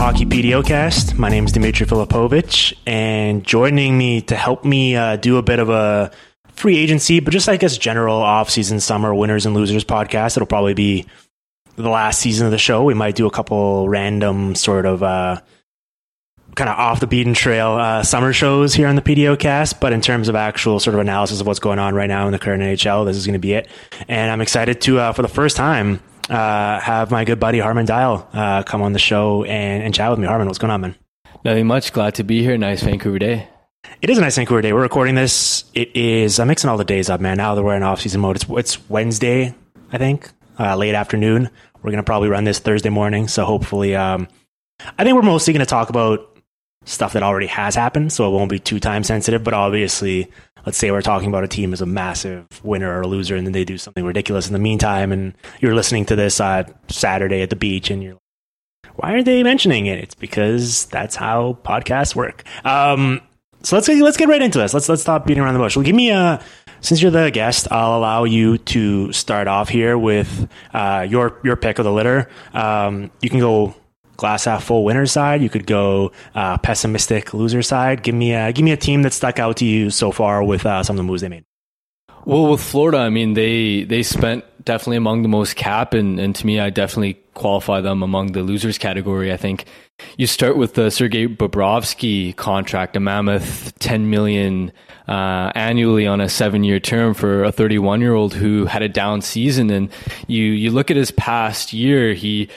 Hockey PDOcast. My name is Dimitri Filipovic, and joining me to help me uh, do a bit of a free agency, but just I guess general off-season, summer winners and losers podcast. It'll probably be the last season of the show. We might do a couple random sort of uh, kind of off the beaten trail uh, summer shows here on the PDOcast. But in terms of actual sort of analysis of what's going on right now in the current NHL, this is going to be it. And I'm excited to, uh, for the first time, uh, have my good buddy Harman Dayal uh, come on the show and, and chat with me. Harman, what's going on, man? Nothing much. Glad to be here. Nice Vancouver day. It is a nice Vancouver day. We're recording this. It is. I'm mixing all the days up, man. Now that we're in off season mode, it's it's Wednesday, I think, uh, late afternoon. We're gonna probably run this Thursday morning. So hopefully, um, I think we're mostly gonna talk about stuff that already has happened, so it won't be too time sensitive. But obviously, let's say we're talking about a team as a massive winner or a loser, and then they do something ridiculous in the meantime, and you're listening to this uh, Saturday at the beach, and you're like, why are they mentioning it? It's because that's how podcasts work. Um, so let's let's get right into this. Let's let's stop beating around the bush. Well, give me a since you're the guest, I'll allow you to start off here with uh, your your pick of the litter. Um, you can go glass half full winner side. You could go uh, pessimistic loser side. Give me a give me a team that stuck out to you so far with uh, some of the moves they made. Well, with Florida, I mean they they spent definitely among the most cap, and and to me, I definitely qualify them among the losers category. I think you start with the Sergei Bobrovsky contract, a mammoth ten million uh, annually on a seven year term for a 31 year old who had a down season, and you you look at his past year, he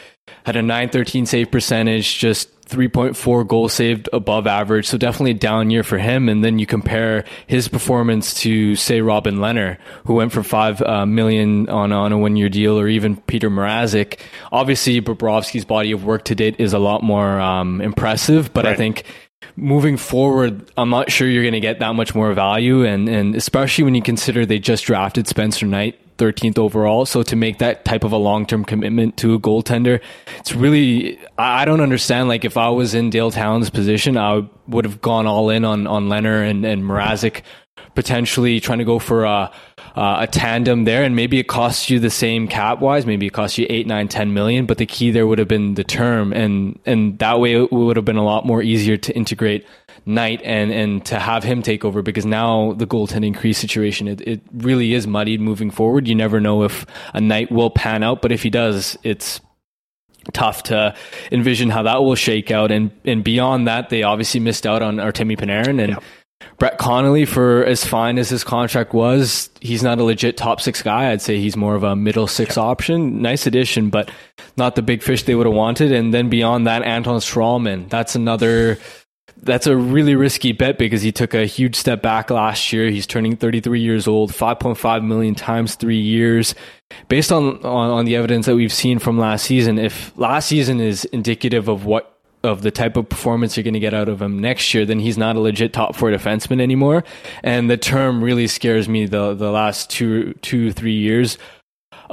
had a 913 save percentage, just 3.4 goals saved above average. So definitely a down year for him. And then you compare his performance to say Robin Lehner, who went for five uh, million on, on a one year deal or even Peter Mrazek. Obviously Bobrovsky's body of work to date is a lot more um, impressive, but right. I think moving forward, I'm not sure you're going to get that much more value. And, and especially when you consider they just drafted Spencer Knight 13th overall. So to make that type of a long term commitment to a goaltender, it's really, I don't understand. Like if I was in Dale Tallon's position, I would have gone all in on, on Lehner and, and Mrazek, potentially trying to go for a, uh, a tandem there, and maybe it costs you the same cap wise. Maybe it costs you eight, nine, ten million, but the key there would have been the term, and and that way it would have been a lot more easier to integrate Knight and and to have him take over because now the goaltending crease situation it, it really is muddied moving forward. You never know if a Knight will pan out, but if he does, it's tough to envision how that will shake out. And and beyond that, they obviously missed out on Artemi Panarin and. Brett Connolly, for as fine as his contract was, he's not a legit top six guy. I'd say he's more of a middle six option. Nice addition, but not the big fish they would have wanted. And then beyond that, Anton Stralman. That's another that's a really risky bet because he took a huge step back last year. He's turning 33 years old, 5.5 million times three years. Based on, on, on the evidence that we've seen from last season, if last season is indicative of what of the type of performance you're going to get out of him next year, then he's not a legit top four defenseman anymore. And the term really scares me the the last two two three years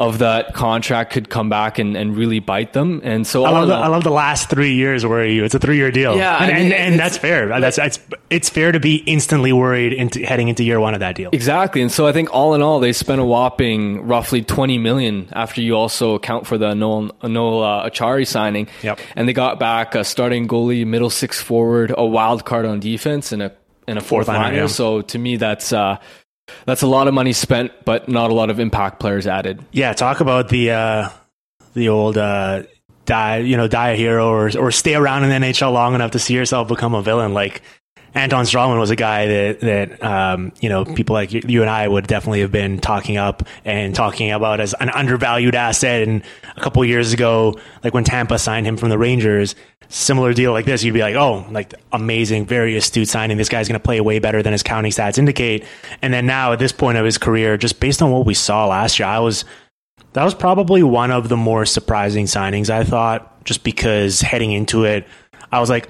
of that contract could come back and, and really bite them. And so I love, the, I love the last three years where you it's a three year deal. Yeah, and, I mean, and, and that's fair. That's it's it's fair to be instantly worried into heading into year one of that deal. Exactly. And so I think all in all, they spent a whopping roughly 20 million after you also account for the Noel, Noel uh, Acciari signing. Yep. And they got back a starting goalie, middle six forward, a wild card on defense, and a, and a fourth, Fourth liner, liner. yeah. So to me, that's, uh, that's a lot of money spent, but not a lot of impact players added. Yeah, talk about the uh, the old uh, die you know die a hero or or stay around in the NHL long enough to see yourself become a villain. Like Anton Stralman was a guy that that um, you know people like you, you and I would definitely have been talking up and talking about as an undervalued asset. And a couple years ago, like when Tampa signed him from the Rangers. Similar deal like this, you'd be like, "Oh, like amazing, very astute signing. This guy's going to play way better than his counting stats indicate." And then now, at this point of his career, just based on what we saw last year, I was that was probably one of the more surprising signings, I thought, just because heading into it, I was like,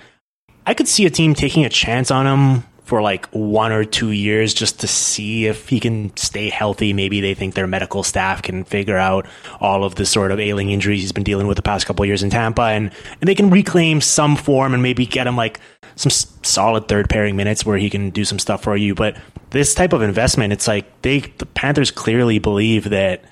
I could see a team taking a chance on him for like one or two years just to see if he can stay healthy. Maybe they think their medical staff can figure out all of the sort of ailing injuries he's been dealing with the past couple years in Tampa and, and they can reclaim some form and maybe get him like some solid third pairing minutes where he can do some stuff for you. But this type of investment, it's like they, the Panthers clearly believe that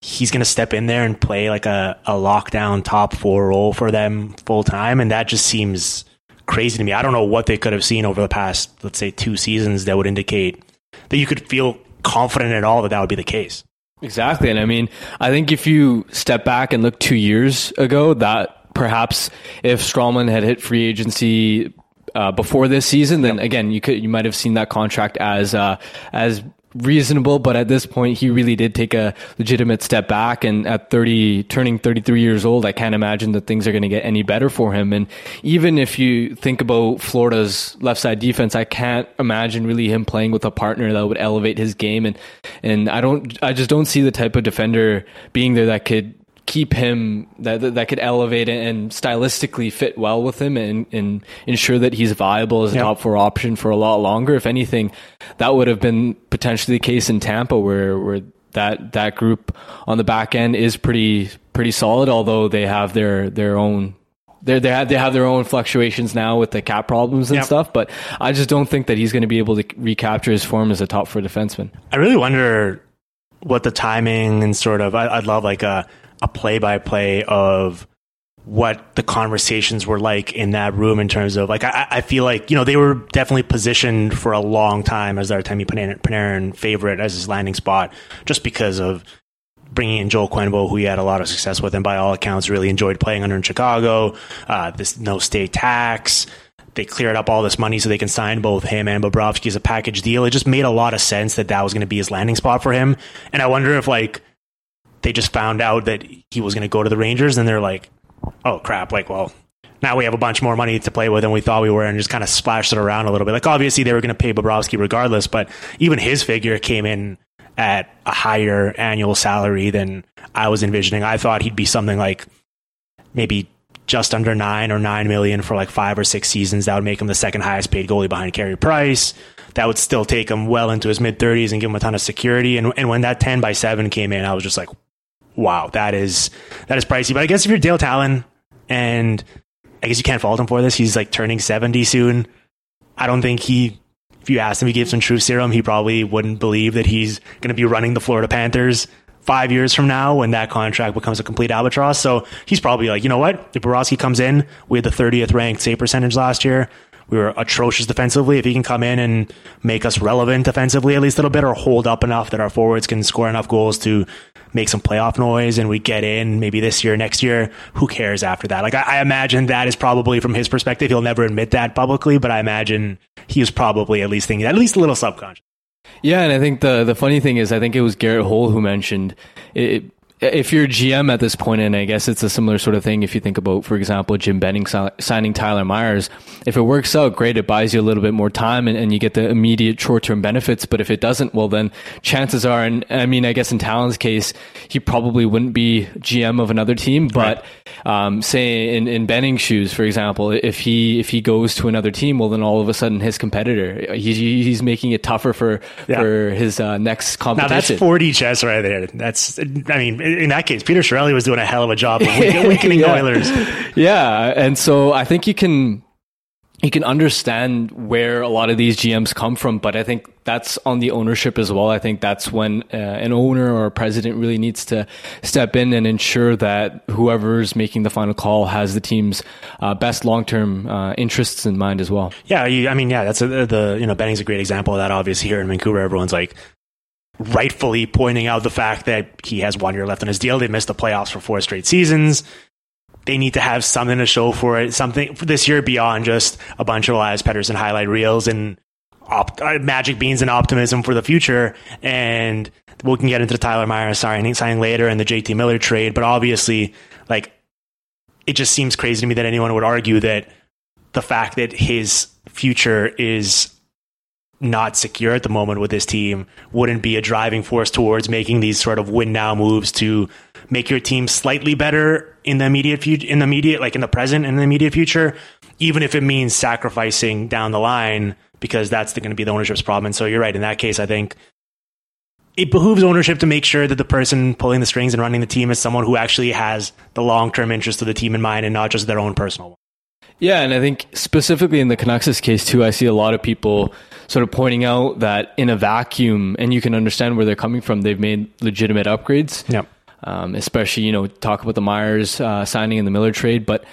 he's going to step in there and play like a, a lockdown top four role for them full time. And that just seems crazy to me. I don't know what they could have seen over the past, let's say, two seasons that would indicate that you could feel confident at all that that would be the case. Exactly. And I mean, I think if you step back and look two years ago, that perhaps if Stralman had hit free agency uh, before this season, then again, you could you might have seen that contract as uh, as reasonable. But at this point, he really did take a legitimate step back. And at thirty, turning thirty three years old, I can't imagine that things are going to get any better for him. And even if you think about Florida's left side defense, I can't imagine really him playing with a partner that would elevate his game. And and I don't, I just don't see the type of defender being there that could keep him that that could elevate it and stylistically fit well with him and, and ensure that he's viable as a Yeah. top four option for a lot longer. If anything, that would have been potentially the case in Tampa where where that that group on the back end is pretty pretty solid, although they have their their own they they have they have their own fluctuations now with the cap problems and Yep. stuff. But I just don't think that he's going to be able to recapture his form as a top four defenseman. I really wonder what the timing and sort of, I, I'd love like a, a play by play of what the conversations were like in that room in terms of like I, I feel like you know they were definitely positioned for a long time as Artemi Panarin, Panarin favorite as his landing spot just because of bringing in Joel Quenneville who he had a lot of success with and by all accounts really enjoyed playing under in Chicago. Uh, this no state tax. They cleared up all this money so they can sign both him and Bobrovsky as a package deal. It just made a lot of sense that that was going to be his landing spot for him. And I wonder if like they just found out that he was going to go to the Rangers and they're like oh crap, like, well, now we have a bunch more money to play with than we thought we were and just kind of splashed it around a little bit. Like, obviously, they were going to pay Bobrovsky regardless, but even his figure came in at a higher annual salary than I was envisioning. I thought he'd be something like maybe just under nine or nine million for like five or six seasons. That would make him the second highest paid goalie behind Carey Price. That would still take him well into his mid 30s and give him a ton of security. And, and when that 10 by 7 came in, I was just like, wow, that is that is pricey. But I guess if you're Dale Tallon, and I guess you can't fault him for this, he's like turning seventy soon. I don't think he, if you asked him, he gave some truth serum, he probably wouldn't believe that he's going to be running the Florida Panthers five years from now when that contract becomes a complete albatross. So he's probably like, you know what? If Bobrovsky comes in, we had the 30th ranked save percentage last year. We were atrocious defensively. If he can come in and make us relevant defensively at least a little bit or hold up enough that our forwards can score enough goals to make some playoff noise and we get in maybe this year, next year, who cares after that? Like, I, I imagine that is probably from his perspective. He'll never admit that publicly, but I imagine he was probably at least thinking, at least a little subconscious. Yeah, and I think the the funny thing is, I think it was Garret Hohl who mentioned it. If you're GM at this point, and I guess it's a similar sort of thing. If you think about, for example, Jim Benning signing Tyler Myers, if it works out, great, it buys you a little bit more time and, and you get the immediate short term benefits. But if it doesn't, well, then chances are, and I mean, I guess in Tallon's case, he probably wouldn't be GM of another team. But right. um, say in, in Benning's shoes, for example, if he if he goes to another team, well, then all of a sudden his competitor, he's he's making it tougher for yeah. for his uh, next competition. Now that's 4D chess right there. That's I mean in that case, Peter Chiarelli was doing a hell of a job of weakening yeah. Oilers. Yeah, and so I think you can you can understand where a lot of these GMs come from, but I think that's on the ownership as well. I think that's when uh, an owner or a president really needs to step in and ensure that whoever's making the final call has the team's uh, best long-term uh, interests in mind as well. Yeah, you, I mean, yeah, that's a, the you know Benning's a great example of that. Obviously, here in Vancouver, everyone's like rightfully pointing out the fact that he has one year left on his deal. They missed the playoffs for four straight seasons. They need to have something to show for it, something for this year beyond just a bunch of Elias Pettersson highlight reels and op- uh, magic beans and optimism for the future. And we can get into the Tyler Myers signing, signing later and the JT Miller trade. But obviously, like, it just seems crazy to me that anyone would argue that the fact that his future is not secure at the moment with this team wouldn't be a driving force towards making these sort of win now moves to make your team slightly better in the immediate future in the immediate like in the present and the immediate future even if it means sacrificing down the line because that's going to be the ownership's problem. And so you're right in that case i think it behooves ownership to make sure that the person pulling the strings and running the team is someone who actually has the long-term interest of the team in mind and not just their own personal one. Yeah, and I think specifically in the Canucks' case too, I see a lot of people sort of pointing out that in a vacuum, and you can understand where they're coming from. They've made legitimate upgrades. Yep. Um, especially, you know, talk about the Myers uh, signing in the Miller trade, but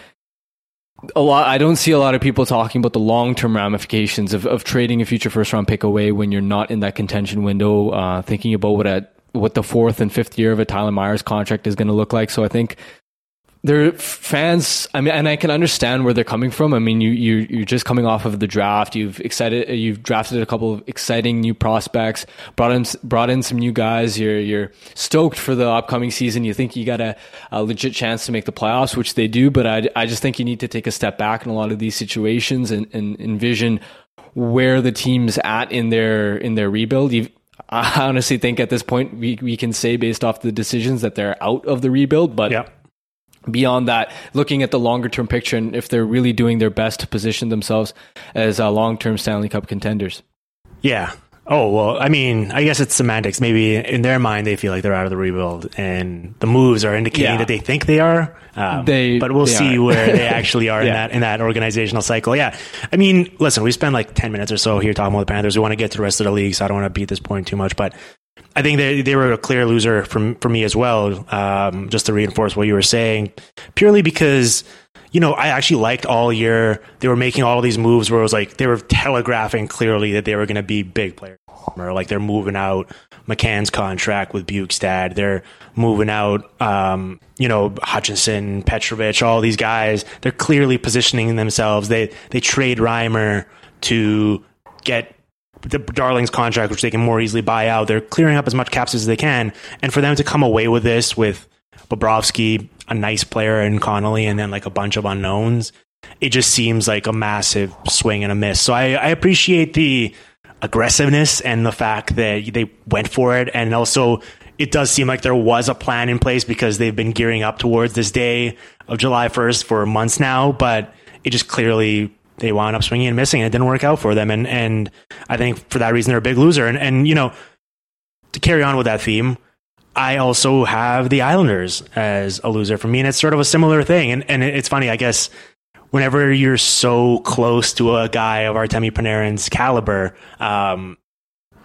a lot. I don't see a lot of people talking about the long term ramifications of, of trading a future first round pick away when you're not in that contention window. Uh, thinking about what a what the fourth and fifth year of a Tyler Myers contract is going to look like. So I think they're fans. I mean, and I can understand where they're coming from. I mean, you you you're just coming off of the draft. You've excited. You've drafted a couple of exciting new prospects. Brought in brought in some new guys. You're you're stoked for the upcoming season. You think you got a, a legit chance to make the playoffs, which they do. But I I just think you need to take a step back in a lot of these situations and, and envision where the team's at in their in their rebuild. You've, I honestly think at this point we, we can say based off the decisions that they're out of the rebuild, but beyond that, looking at the longer term picture and if they're really doing their best to position themselves as uh, long term Stanley Cup contenders. Yeah. Oh, well, I mean, I guess it's semantics. Maybe in their mind, they feel like they're out of the rebuild, and the moves are indicating yeah. that they think they are. Um, they, but we'll see are. where they actually are yeah. in that in that organizational cycle. Yeah, I mean, listen, we spent like ten minutes or so here talking about the Panthers. We want to get to the rest of the league, so I don't want to beat this point too much. But I think they they were a clear loser from for me as well. Um, just to reinforce what you were saying, purely because you know I actually liked all year they were making all these moves where it was like they were telegraphing clearly that they were going to be big players. Or like they're moving out McCann's contract with Bjugstad. They're moving out, um, you know, Hutchinson, Petrovic, all these guys. They're clearly positioning themselves. They they trade Reimer to get the Darling's contract, which they can more easily buy out. They're clearing up as much caps as they can, and for them to come away with this with Bobrovsky, a nice player, and Connolly, and then like a bunch of unknowns, it just seems like a massive swing and a miss. So I, I appreciate the aggressiveness and the fact that they went for it, and also it does seem like there was a plan in place because they've been gearing up towards this day of July 1st for months now, but it just clearly they wound up swinging and missing. And it didn't work out for them. And, and I think for that reason, they're a big loser. And, and, you know, to carry on with that theme, I also have the Islanders as a loser for me. And it's sort of a similar thing. And, and it's funny, I guess, whenever you're so close to a guy of Artemi Panarin's caliber, um,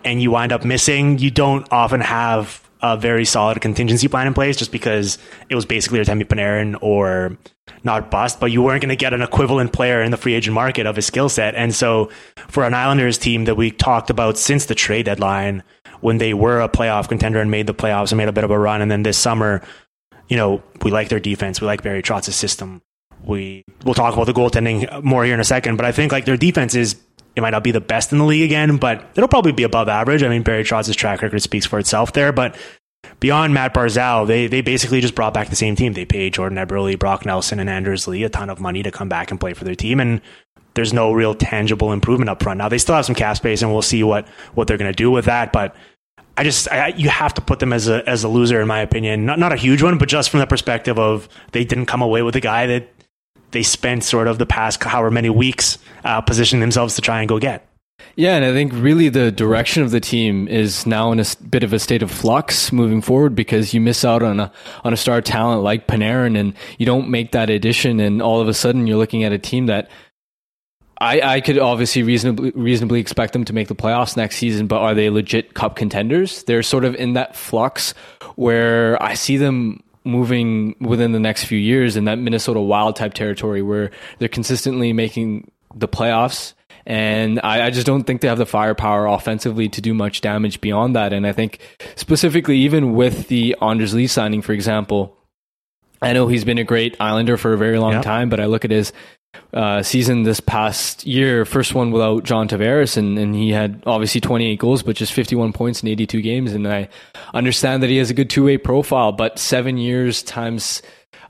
and you wind up missing, you don't often have a very solid contingency plan in place just because it was basically Artemi Panarin or not bust, but you weren't going to get an equivalent player in the free agent market of his skill set. And so for an Islanders team that we talked about since the trade deadline, when they were a playoff contender and made the playoffs and made a bit of a run, and then this summer, you know, we like their defense, we like Barry Trotz's system. We we'll talk about the goaltending more here in a second, but I think like their defense is it might not be the best in the league again, but it'll probably be above average. I mean, Barry Trotz's track record speaks for itself there, but beyond Mat Barzal, they they basically just brought back the same team. They paid Jordan Eberle, Brock Nelson, and Anders Lee a ton of money to come back and play for their team, and there's no real tangible improvement up front. Now they still have some cap space, and we'll see what what they're going to do with that. But I just I, you have to put them as a as a loser in my opinion. Not not a huge one, but just from the perspective of they didn't come away with a guy that they spent sort of the past however many weeks uh, positioning themselves to try and go get. Yeah, and I think really the direction of the team is now in a bit of a state of flux moving forward because you miss out on a on a star talent like Panarin, and you don't make that addition, and all of a sudden you're looking at a team that I, I could obviously reasonably reasonably expect them to make the playoffs next season, but are they legit cup contenders? They're sort of in that flux where I see them moving within the next few years in that Minnesota Wild type territory where they're consistently making the playoffs and I, I, just don't think they have the firepower offensively to do much damage beyond that. And I think specifically, even with the Anders Lee signing, for example, I know he's been a great Islander for a very long yep. time, but I look at his uh, season this past year, first one without John Tavares, and, and he had obviously 28 goals, but just 51 points in 82 games. And I understand that he has a good two way profile, but seven years times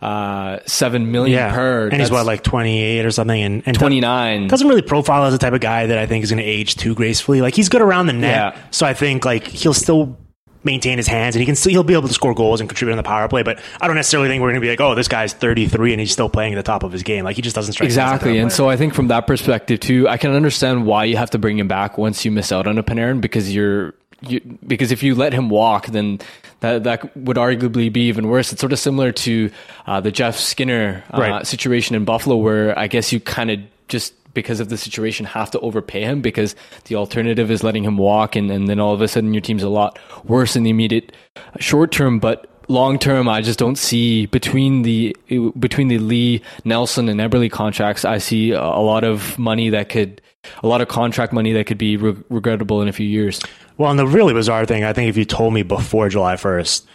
uh, seven million yeah. per. And he's what, like 28 or something? And, and 29. Doesn't really profile as the type of guy that I think is going to age too gracefully. Like he's good around the net. Yeah. So I think like he'll still maintain his hands and he can still, he'll be able to score goals and contribute on the power play. But I don't necessarily think we're going to be like, oh, this guy's 33 and he's still playing at the top of his game. Like he just doesn't strike exactly. And so I think from that perspective too, I can understand why you have to bring him back once you miss out on a Panarin because you're you, because if you let him walk, then that that would arguably be even worse. It's sort of similar to uh, the Jeff Skinner uh, right. situation in Buffalo, where I guess you kind of just because of the situation have to overpay him because the alternative is letting him walk, and, and then all of a sudden your team's a lot worse in the immediate short term, but long term, I just don't see between the between the Lee, Nelson, and Eberle contracts. I see a lot of money that could, a lot of contract money that could be re- regrettable in a few years. Well, and the really bizarre thing, I think, if you told me before July first,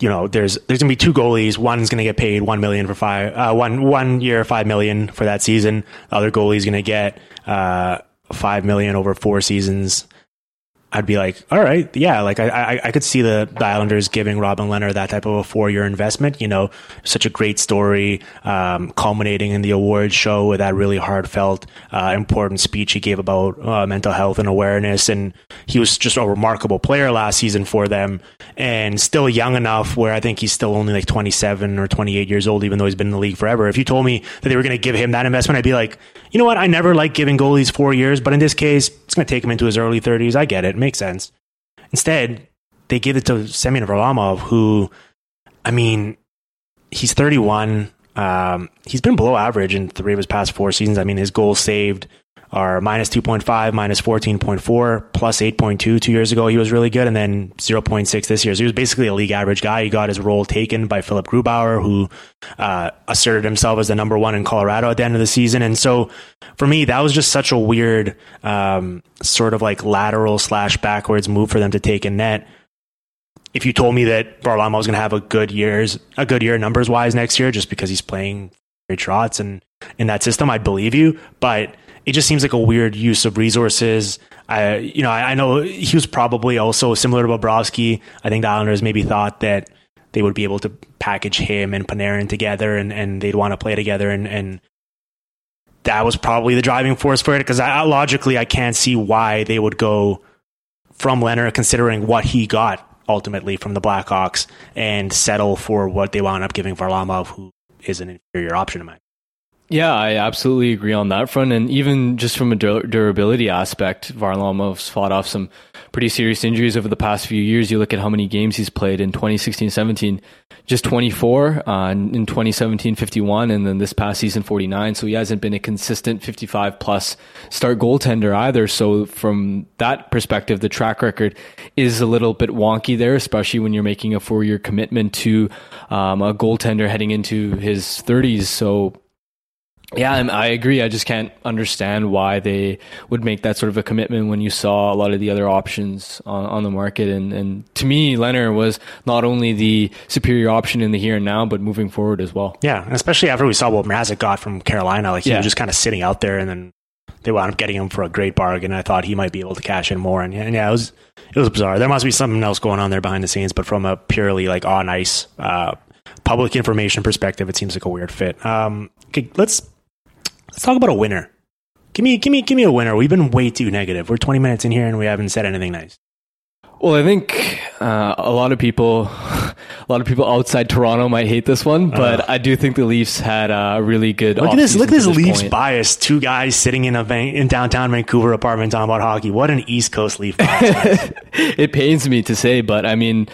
you know, there's there's gonna be two goalies. One's gonna get paid one million for five, uh, one one year five million for that season. The other goalie's gonna get uh, five million over four seasons. I'd be like, all right, yeah, like I, I, I could see the, the, Islanders giving Robin Lehner that type of a four year investment. You know, such a great story, um, culminating in the awards show with that really heartfelt, uh, important speech he gave about uh, mental health and awareness. And he was just a remarkable player last season for them and still young enough where I think he's still only like 27 or 28 years old, even though he's been in the league forever. If you told me that they were going to give him that investment, I'd be like, you know what? I never like giving goalies four years, but in this case, it's going to take him into his early 30s. I get it. it makes sense. Instead, they give it to Semyon Varlamov, who, I mean, he's 31. Um, he's been below average in three of his past four seasons. I mean, his goals saved are minus 2.5, minus 14.4, plus 8.2 two years ago. He was really good. And then 0.6 this year. So he was basically a league average guy. He got his role taken by Philipp Grubauer, who uh, asserted himself as the number one in Colorado at the end of the season. And so for me, that was just such a weird um, sort of like lateral slash backwards move for them to take in net. If you told me that Varlamov was going to have a good years, a good year numbers wise next year, just because he's playing great shots and in that system, I'd believe you. But it just seems like a weird use of resources. I, you know, I, I know he was probably also similar to Bobrovsky. I think the Islanders maybe thought that they would be able to package him and Panarin together and, and they'd want to play together. And, and that was probably the driving force for it. Cause I, logically, I can't see why they would go from Lehner considering what he got ultimately from the Blackhawks and settle for what they wound up giving Varlamov, who is an inferior option in my yeah, I absolutely agree on that front. And even just from a dur- durability aspect, Varlamov's fought off some pretty serious injuries over the past few years. You look at how many games he's played in 2016 17, just 24, uh, in 2017 51, and then this past season 49. So he hasn't been a consistent 55 plus start goaltender either. So from that perspective, the track record is a little bit wonky there, especially when you're making a four year commitment to um, a goaltender heading into his 30s. So yeah, I agree. I just can't understand why they would make that sort of a commitment when you saw a lot of the other options on, on the market. And, and to me, Lehner was not only the superior option in the here and now, but moving forward as well. Yeah, especially after we saw what Mrazek got from Carolina. Like he yeah. was just kind of sitting out there and then they wound up getting him for a great bargain. I thought he might be able to cash in more, and, and yeah, it was it was bizarre. There must be something else going on there behind the scenes, but from a purely like on ice uh, public information perspective, it seems like a weird fit. Um, okay, let's let's talk about a winner. Give me, give me, give me a winner. We've been way too negative. We're 20 minutes in here and we haven't said anything nice. Well, I think uh, a lot of people, a lot of people outside Toronto might hate this one, but uh, I do think the Leafs had a really good. Look at this! Look at this, this Leafs point. bias. Two guys sitting in a van- in downtown Vancouver apartment talking about hockey. What an East Coast Leaf! it pains me to say, but I mean,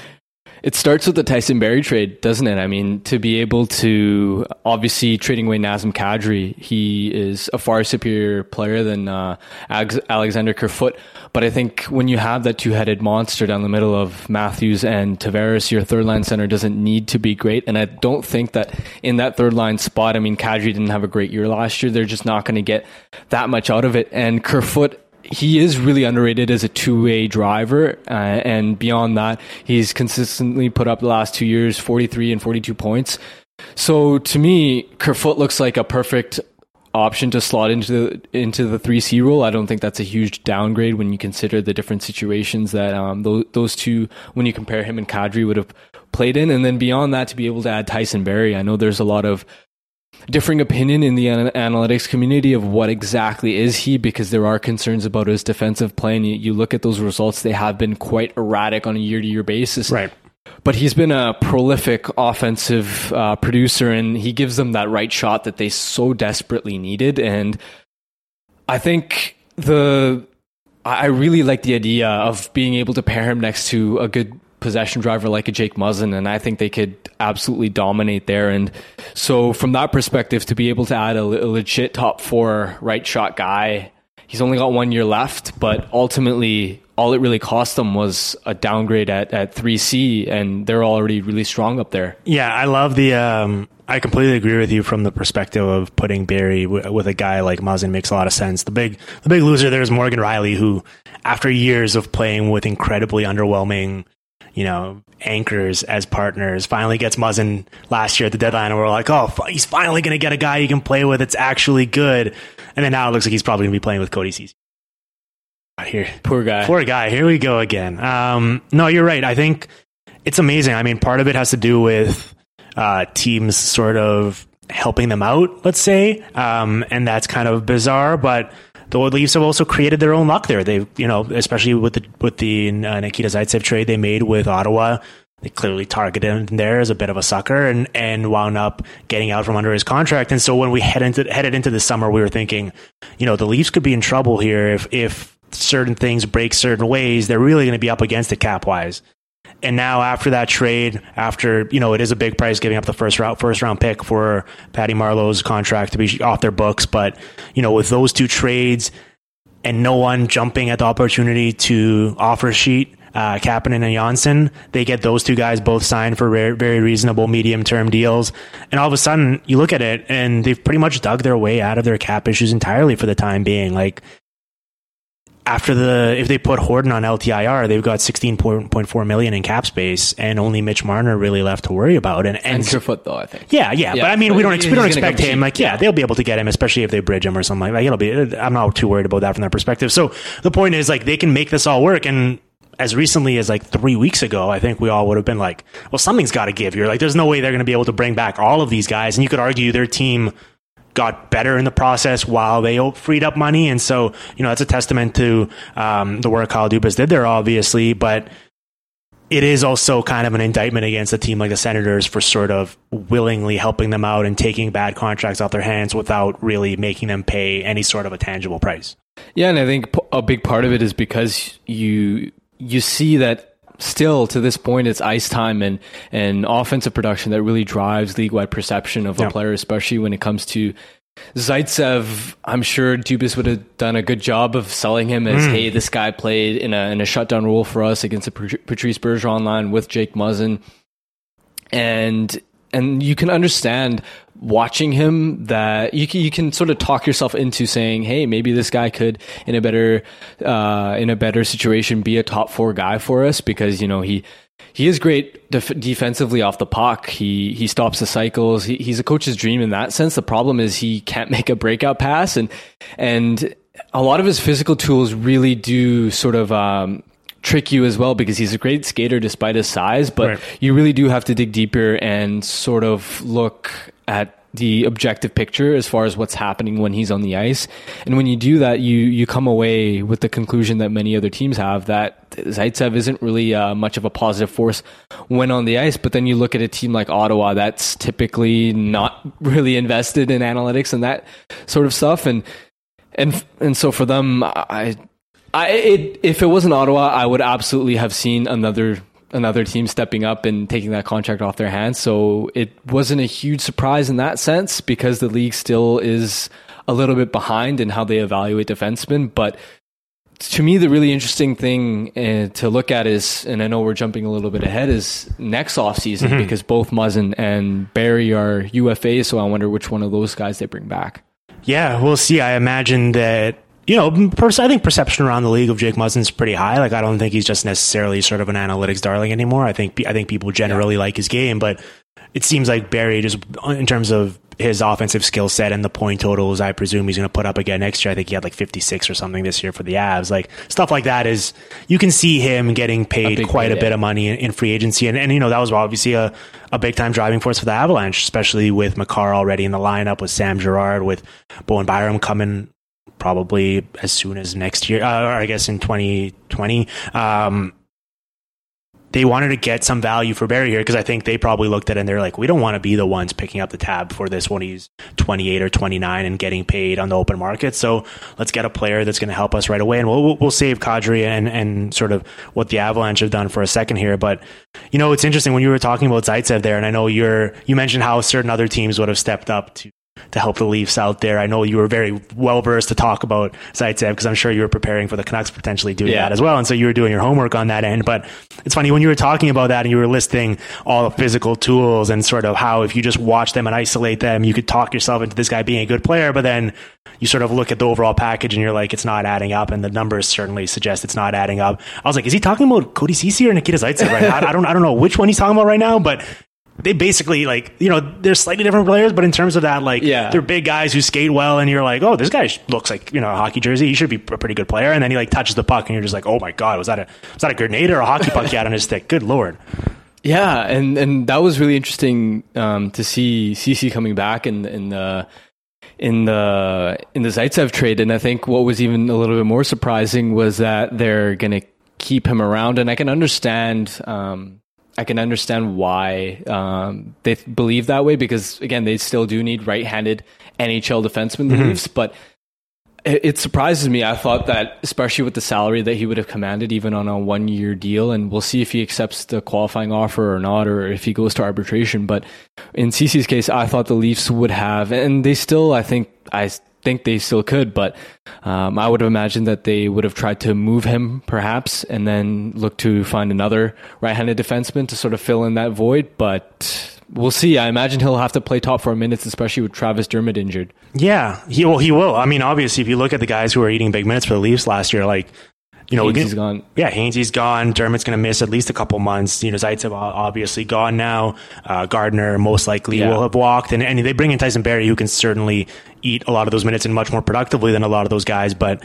it starts with the Tyson Barrie trade, doesn't it? I mean, to be able to obviously trading away Nazem Kadri, he is a far superior player than uh, Alexander Kerfoot. But I think when you have that two-headed monster down the middle of Matthews and Tavares, your third line center doesn't need to be great. And I don't think that in that third line spot, I mean, Kadri didn't have a great year last year. They're just not going to get that much out of it. And Kerfoot he is really underrated as a two-way driver, uh, and beyond that, he's consistently put up the last two years 43 and 42 points. So to me, Kerfoot looks like a perfect option to slot into the into the three C role. I don't think that's a huge downgrade when you consider the different situations that um, those, those two, when you compare him and Kadri, would have played in. And then beyond that, to be able to add Tyson Barrie, I know there's a lot of differing opinion in the analytics community of what exactly is he because there are concerns about his defensive play and you, you look at those results they have been quite erratic on a year to year basis. Right. But he's been a prolific offensive uh, producer and he gives them that right shot that they so desperately needed. And i think the i really like the idea of being able to pair him next to a good possession driver like a Jake Muzzin, and I think they could absolutely dominate there. And so, from that perspective, to be able to add a, a legit top four right shot guy, he's only got one year left, but ultimately, all it really cost them was a downgrade at, at 3C, and they're already really strong up there. Yeah, I love the. Um, I completely agree with you from the perspective of putting Barrie w- with a guy like Muzzin makes a lot of sense. The big, the big loser there is Morgan Rielly, who, after years of playing with incredibly underwhelming you know, anchors as partners. Finally gets Muzzin last year at the deadline, and we're like, oh, he's finally going to get a guy he can play with that's actually good. And then now it looks like he's probably going to be playing with Cody Ceci. Here, poor guy. Poor guy. Here we go again. Um, no, you're right. I think it's amazing. I mean, part of it has to do with uh, teams sort of helping them out, let's say, um, and that's kind of bizarre, but the Leafs have also created their own luck there. They, you know, especially with the with the uh, Nikita Zaitsev trade they made with Ottawa, they clearly targeted him there as a bit of a sucker and and wound up getting out from under his contract. And so when we head into headed into the summer, we were thinking, you know, the Leafs could be in trouble here if if certain things break certain ways. They're really going to be up against it cap wise. And now after that trade, after you know it is a big price giving up the first round first round pick for Patty Marleau's contract to be off their books, but you know with those two trades and no one jumping at the opportunity to offer sheet uh, Kapanen and Johnsson, they get those two guys both signed for very reasonable medium term deals. And all of a sudden, you look at it and they've pretty much dug their way out of their cap issues entirely for the time being. Like after the if they put Horton on LTIR, they've got sixteen point four million in cap space, and only Mitch Marner really left to worry about. And and, and Kerfoot though, I think. Yeah, yeah, yeah but I mean, we don't ex- we don't expect him. Like, yeah, they'll be able to get him, especially if they bridge him or something like that. It'll be. I'm not too worried about that from that perspective. So the point is, like, they can make this all work, and as recently as like three weeks ago, I think we all would have been like, well, something's got to give. You're like, there's no way they're going to be able to bring back all of these guys, and you could argue their team got better in the process while they freed up money. And so, you know, that's a testament to um, the work Kyle Dubas did there, obviously. But it is also kind of an indictment against a team like the Senators for sort of willingly helping them out and taking bad contracts off their hands without really making them pay any sort of a tangible price. Yeah, and I think a big part of it is because you you see that still to this point it's ice time and and offensive production that really drives league wide perception of a player, especially when it comes to Zaitsev, I'm sure Dubas would have done a good job of selling him as, mm. hey, this guy played in a in a shutdown role for us against a Patrice Bergeron line with Jake Muzzin, and and you can understand watching him that you can, you can sort of talk yourself into saying, hey, maybe this guy could in a better uh, in a better situation be a top four guy for us because you know he he is great def- defensively off the puck. He he stops the cycles. He, he's a coach's dream in that sense. The problem is he can't make a breakout pass and and a lot of his physical tools really do sort of um, trick you as well because he's a great skater despite his size, but Right. you really do have to dig deeper and sort of look at the objective picture as far as what's happening when he's on the ice. And when you do that, you you come away with the conclusion that many other teams have that Zaitsev isn't really uh, much of a positive force when on the ice. But then you look at a team like Ottawa that's typically not really invested in analytics and that sort of stuff, and and and so for them, I, I it, if it wasn't Ottawa, I would absolutely have seen another another team stepping up and taking that contract off their hands. So it wasn't a huge surprise in that sense because the league still is a little bit behind in how they evaluate defensemen, but. To me, the really interesting thing uh, to look at is, and I know we're jumping a little bit ahead, is next offseason because both Muzzin and Barrie are UFAs. So I wonder which one of those guys they bring back. Yeah, we'll see. I imagine that you know, pers- I think perception around the league of Jake Muzzin's pretty high. Like, I don't think he's just necessarily sort of an analytics darling anymore. I think I think people generally like his game, but it seems like Barrie, just in terms of his offensive skill set and the point totals, I presume he's going to put up again next year. I think he had like 56 or something this year for the Avs. Like stuff like that is you can see him getting paid big quite a bit of money in, in free agency, and, and you know that was obviously a, a big time driving force for the Avalanche, especially with Makar already in the lineup, with Sam Girard, with Bowen Byram coming probably as soon as next year, uh, or I guess in 2020. Um, they wanted to get some value for Barrie here because I think they probably looked at it and they're like, we don't want to be the ones picking up the tab for this when he's 28 or 29 and getting paid on the open market. So let's get a player that's going to help us right away. And we'll, we'll, save Kadri and, and sort of what the Avalanche have done for a second here. But, you know, it's interesting when you were talking about Zaitsev there, and I know you're, you mentioned how certain other teams would have stepped up to to help the Leafs out there. I know you were very well versed to talk about Zaitsev because I'm sure you were preparing for the Canucks potentially doing Yeah. that as well. And so you were doing your homework on that end. But it's funny when you were talking about that and you were listing all the physical tools and sort of how if you just watch them and isolate them, you could talk yourself into this guy being a good player. But then you sort of look at the overall package and you're like, it's not adding up. And the numbers certainly suggest it's not adding up. I was like, is he talking about Cody Ceci or Nikita Zaitsev right now? I don't, I don't know which one he's talking about right now, but they basically like you know they're slightly different players, but in terms of that, like Yeah. they're big guys who skate well, and you're like, oh, this guy looks like you know a hockey jersey. He should be a pretty good player, and then he like touches the puck, and you're just like, oh my god, was that a was that a grenade or a hockey puck he had on his stick? Good lord. Yeah, and and that was really interesting um, to see Ceci coming back in in the in the in the Zaitsev trade, and I think what was even a little bit more surprising was that they're going to keep him around, and I can understand. Um, I can understand why um, they th- believe that way because again, they still do need right-handed NHL defensemen, the Leafs, but it, it surprises me. I thought that, especially with the salary that he would have commanded, even on a one year deal, and we'll see if he accepts the qualifying offer or not, or if he goes to arbitration. But in Ceci's case, I thought the Leafs would have, and they still, I think, I think they still could, but um, I would have imagined that they would have tried to move him perhaps and then look to find another right handed defenseman to sort of fill in that void. But we'll see. I imagine he'll have to play top four minutes, especially with Travis Dermott injured. Yeah, he well he will. I mean, obviously, if you look at the guys who were eating big minutes for the Leafs last year, like you know, can- gone. Yeah, Hainsey's gone. Dermott's going to miss at least a couple months. You know, Zaitsev obviously gone now. Uh, Gardiner most likely Yeah. will have walked, and, and they bring in Tyson Barrie, who can certainly eat a lot of those minutes and much more productively than a lot of those guys. But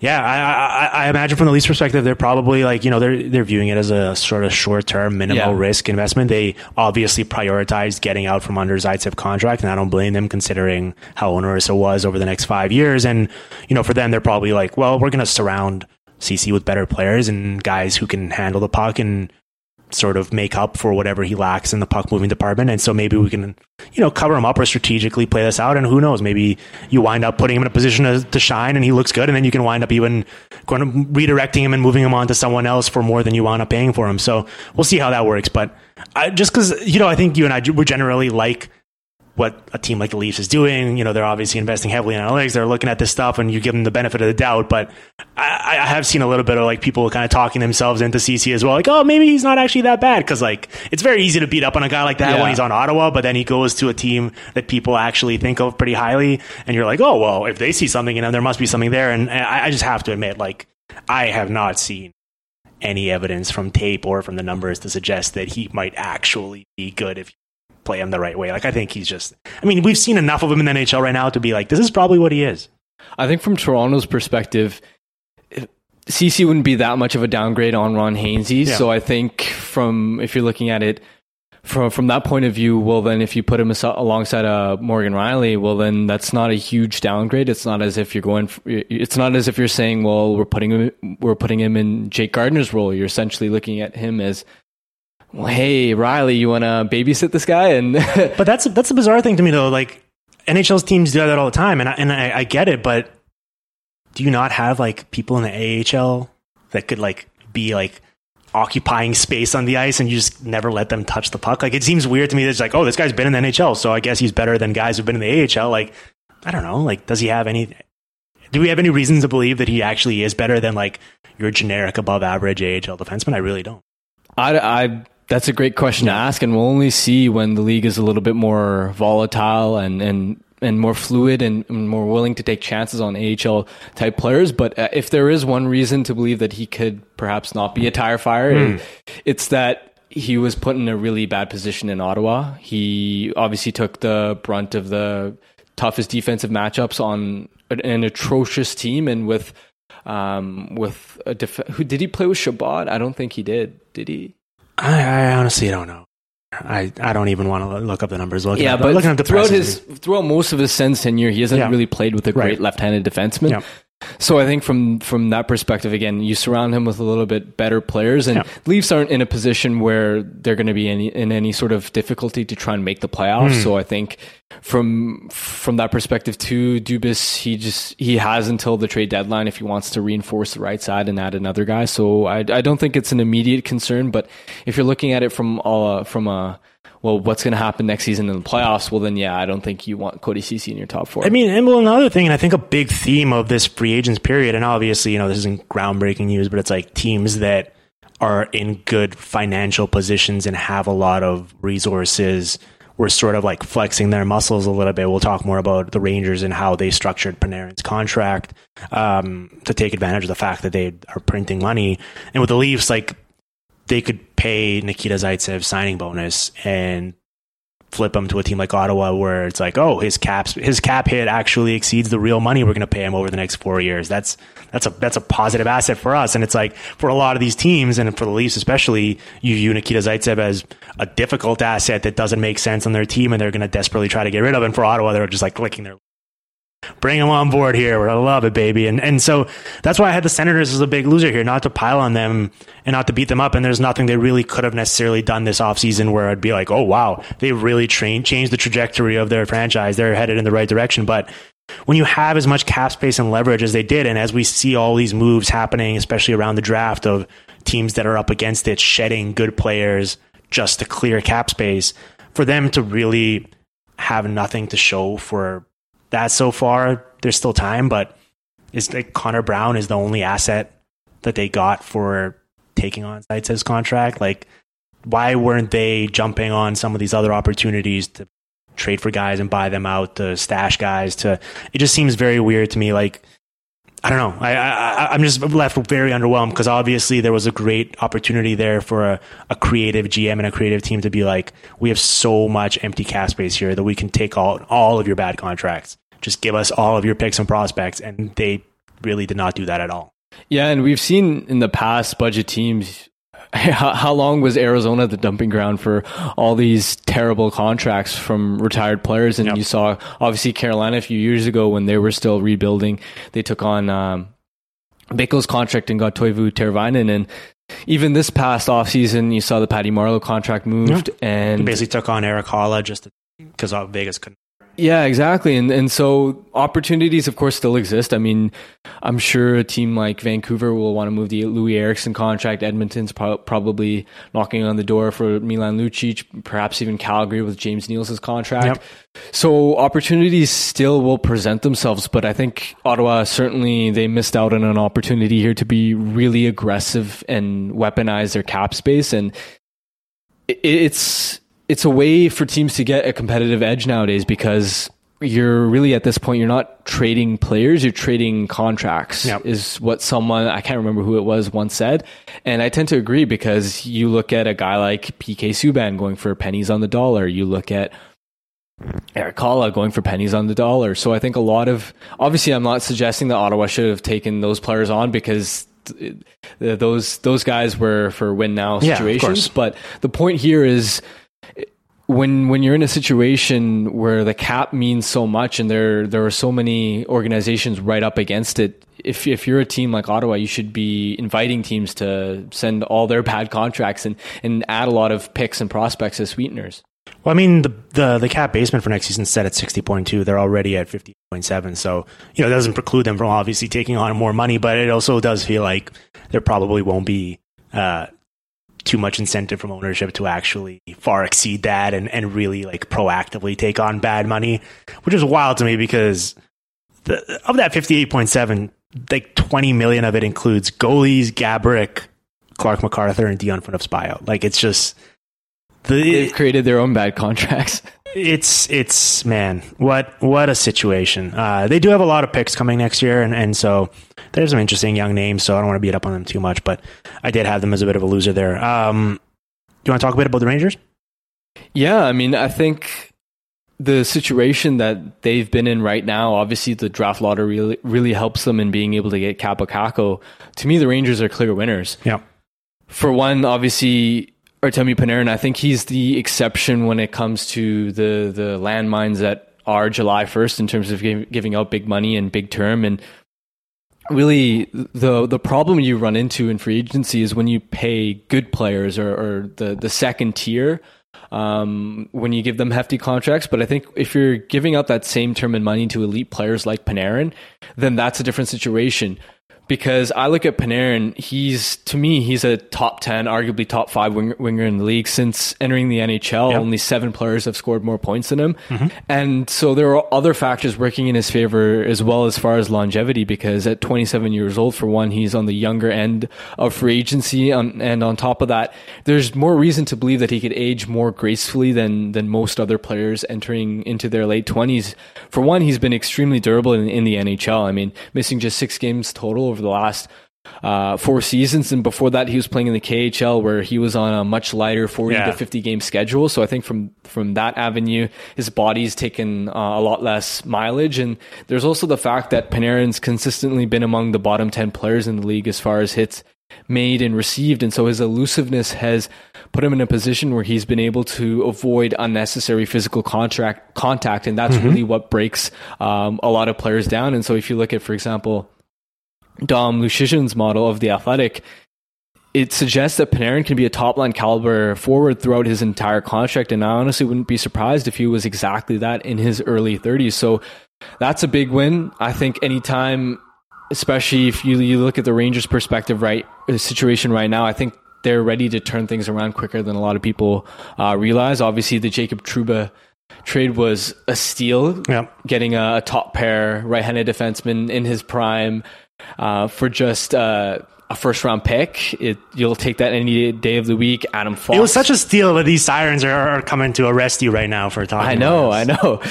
yeah, I, I, I imagine from the Leafs perspective, they're probably like you know they're they're viewing it as a sort of short term, minimal Yeah. risk investment. They obviously prioritized getting out from under Zaitsev contract, and I don't blame them considering how onerous it was over the next five years. And you know, for them, they're probably like, well, we're going to surround Ceci with better players and guys who can handle the puck and sort of make up for whatever he lacks in the puck moving department. And so maybe we can, you know, cover him up or strategically play this out. And who knows, maybe you wind up putting him in a position to, to shine and he looks good. And then you can wind up even going to redirecting him and moving him on to someone else for more than you wound up paying for him. So we'll see how that works. But I, just because, you know, I think you and I would generally like what a team like the Leafs is doing. You know, they're obviously investing heavily in analytics. They're looking at this stuff and you give them the benefit of the doubt. But I, I have seen a little bit of like people kind of talking themselves into Ceci as well. Like, oh, maybe he's not actually that bad. Cause like it's very easy to beat up on a guy like that Yeah. when he's on Ottawa, but then he goes to a team that people actually think of pretty highly. And you're like, oh, well, if they see something in him, there must be something there. And I, I just have to admit, like, I have not seen any evidence from tape or from the numbers to suggest that he might actually be good if play him the right way. Like I think he's just I mean, we've seen enough of him in the NHL right now to be like, this is probably what he is. I think from Toronto's perspective, Ceci wouldn't be that much of a downgrade on Ron Hainsey. Yeah. So I think from if you're looking at it from from that point of view, well then if you put him alongside uh, Morgan Rielly, well then that's not a huge downgrade. It's not as if you're going. f it's not as if you're saying, well, we're putting him we're putting him in Jake Gardiner's role. You're essentially looking at him as. Well, hey Rielly, you want to babysit this guy? And But that's that's a bizarre thing to me though. Like NHL's teams do that all the time, and I, and I, I get it. But do you not have like people in the AHL that could like be like occupying space on the ice, and you just never let them touch the puck? Like it seems weird to me. That it's like, oh, this guy's been in the NHL, so I guess he's better than guys who've been in the AHL. Like I don't know. Like does he have any? Do we have any reasons to believe that he actually is better than like your generic above average AHL defenseman? I really don't. I, I that's a great question to ask, and we'll only see when the league is a little bit more volatile and and and more fluid and, and more willing to take chances on AHL type players. But uh, if there is one reason to believe that he could perhaps not be a tire fire, it- it's that he was put in a really bad position in Ottawa. He obviously took the brunt of the toughest defensive matchups on an, an atrocious team, and with um, with a def- who did he play with Chabot? I don't think he did. Did he? I, I honestly don't know. I, I don't even want to look up the numbers. Looking Yeah, up, but looking up throughout his throughout most of his Sens tenure, he hasn't Yeah. really played with a great Right. left-handed defenseman. Yeah. So I think from from that perspective, again, you surround him with a little bit better players, and Yeah. Leafs aren't in a position where they're going to be any, in any sort of difficulty to try and make the playoffs. Hmm. So I think from from that perspective too, Dubas he just he has until the trade deadline if he wants to reinforce the right side and add another guy. So I I don't think it's an immediate concern, but if you're looking at it from all from a well, what's going to happen next season in the playoffs? Well, then, yeah, I don't think you want Cody Ceci in your top four. I mean, and well, another thing, and I think a big theme of this free agents period, and obviously, you know, this isn't groundbreaking news, but it's like teams that are in good financial positions and have a lot of resources were sort of like flexing their muscles a little bit. We'll talk more about the Rangers and how they structured Panarin's contract um, to take advantage of the fact that they are printing money. And with the Leafs, like they could pay Nikita Zaitsev signing bonus and flip him to a team like Ottawa where it's like, oh, his caps his cap hit actually exceeds the real money we're going to pay him over the next four years. That's that's a that's a positive asset for us. And it's like for a lot of these teams and for the Leafs especially, you view Nikita Zaitsev as a difficult asset that doesn't make sense on their team and they're going to desperately try to get rid of. And for Ottawa, they're just like clicking their bring him on board here. Gonna love it, baby. And and so that's why I had the Senators as a big loser here, not to pile on them and not to beat them up. And there's nothing they really could have necessarily done this offseason where I'd be like, oh wow, they really trained changed the trajectory of their franchise. They're headed in the right direction. But when you have as much cap space and leverage as they did, and as we see all these moves happening, especially around the draft of teams that are up against it, shedding good players just to clear cap space, for them to really have nothing to show for that so far. There's still time, but is like Connor Brown is the only asset that they got for taking on Zaitsev's contract. Like, why weren't they jumping on some of these other opportunities to trade for guys and buy them out, to stash guys? To it just seems very weird to me. Like, I don't know. I, I I'm just left very underwhelmed because obviously there was a great opportunity there for a, a creative GM and a creative team to be like, we have so much empty cap space here that we can take all all of your bad contracts. Just give us all of your picks and prospects, and they really did not do that at all. Yeah, and we've seen in the past budget teams. How, long was Arizona the dumping ground for all these terrible contracts from retired players? And Yep. you saw obviously Carolina a few years ago when they were still rebuilding, they took on um, Bickell's contract and got Teuvo Teravainen. And even this past offseason, you saw the Patty Marleau contract moved. They And basically took on Eric Haula just because Vegas couldn't. Yeah, exactly. And and so opportunities of course still exist. I mean, I'm sure a team like Vancouver will want to move the Loui Eriksson contract. Edmonton's pro- probably knocking on the door for Milan Lucic, perhaps even Calgary with James Nielsen's contract. Yep. So opportunities still will present themselves, but I think Ottawa certainly they missed out on an opportunity here to be really aggressive and weaponize their cap space and it's it's a way for teams to get a competitive edge nowadays because you're really at this point you're not trading players you're trading contracts Yep. is what someone i can't remember who it was once said and i tend to agree because you look at a guy like pk subban going for pennies on the dollar you look at Eric Haula going for pennies on the dollar. So I think a lot of obviously I'm not suggesting that Ottawa should have taken those players on because those those guys were for win now situations. Yeah, but the point here is when when you're in a situation where the cap means so much and there there are so many organizations right up against it if if you're a team like Ottawa you should be inviting teams to send all their bad contracts and and add a lot of picks and prospects as sweeteners well, I mean, the, the, the cap basement for next season set at 60.2. They're already at 50.7. So, you know, it doesn't preclude them from obviously taking on more money, but it also does feel like there probably won't be, uh, too much incentive from ownership to actually far exceed that and, and really like proactively take on bad money, which is wild to me because the, of that 58.7, like 20 million of it includes goalies, Gaborik, Clarke MacArthur, and Dion Phaneuf's buyout. Like it's just, the, They've created their own bad contracts. It's it's man, what what a situation. Uh, they do have a lot of picks coming next year, and, and so there's some interesting young names. So I don't want to beat up on them too much, but I did have them as a bit of a loser there. Um, do you want to talk a bit about the Rangers? Yeah, I mean, I think the situation that they've been in right now, obviously the draft lottery really, really helps them in being able to get Kaapo Kakko. To me, the Rangers are clear winners. Yeah. For one, obviously Artemi Panarin, I think he's the exception when it comes to the the landmines that are July 1st in terms of giving out big money and big term and really the the problem you run into in free agency is when you pay good players or, or the the second tier um, when you give them hefty contracts. But I think if you're giving up that same term and money to elite players like Panarin, then that's a different situation because I look at Panarin. He's to me, he's a top ten, arguably top five winger, winger in the league since entering the NHL. Yep. Only seven players have scored more points than him, mm-hmm. and so there are other factors working in his favor as well as far as longevity. Because at 27 years old, for one, he's on the younger end of free agency, um, and on top of that, there's more reason to believe that he could age more gracefully than than most other players entering into their late 20s. For one, he's been extremely durable in, in the NHL. I mean, missing just six games total over the last uh, four seasons. And before that, he was playing in the KHL where he was on a much lighter 40 yeah. to 50 game schedule. So I think from, from that avenue, his body's taken uh, a lot less mileage. And there's also the fact that Panarin's consistently been among the bottom 10 players in the league as far as hits made and received. And so his elusiveness has put him in a position where he's been able to avoid unnecessary physical contract contact. And that's mm-hmm. really what breaks um, a lot of players down. And so if you look at, for example, Dom Luszczyszyn's model of the athletic, it suggests that Panarin can be a top line caliber forward throughout his entire contract. And I honestly wouldn't be surprised if he was exactly that in his early 30s. So that's a big win. I think anytime, especially if you, you look at the Rangers' perspective, right, the situation right now, I think they're ready to turn things around quicker than a lot of people uh, realize. Obviously, the Jacob Trouba trade was a steal, getting a, a top pair right handed defenseman in his prime uh, for just uh, a first round pick. It, you'll take that any day of the week. Adam Fox. It was such a steal that these sirens are, are coming to arrest you right now for talking. I know, I know.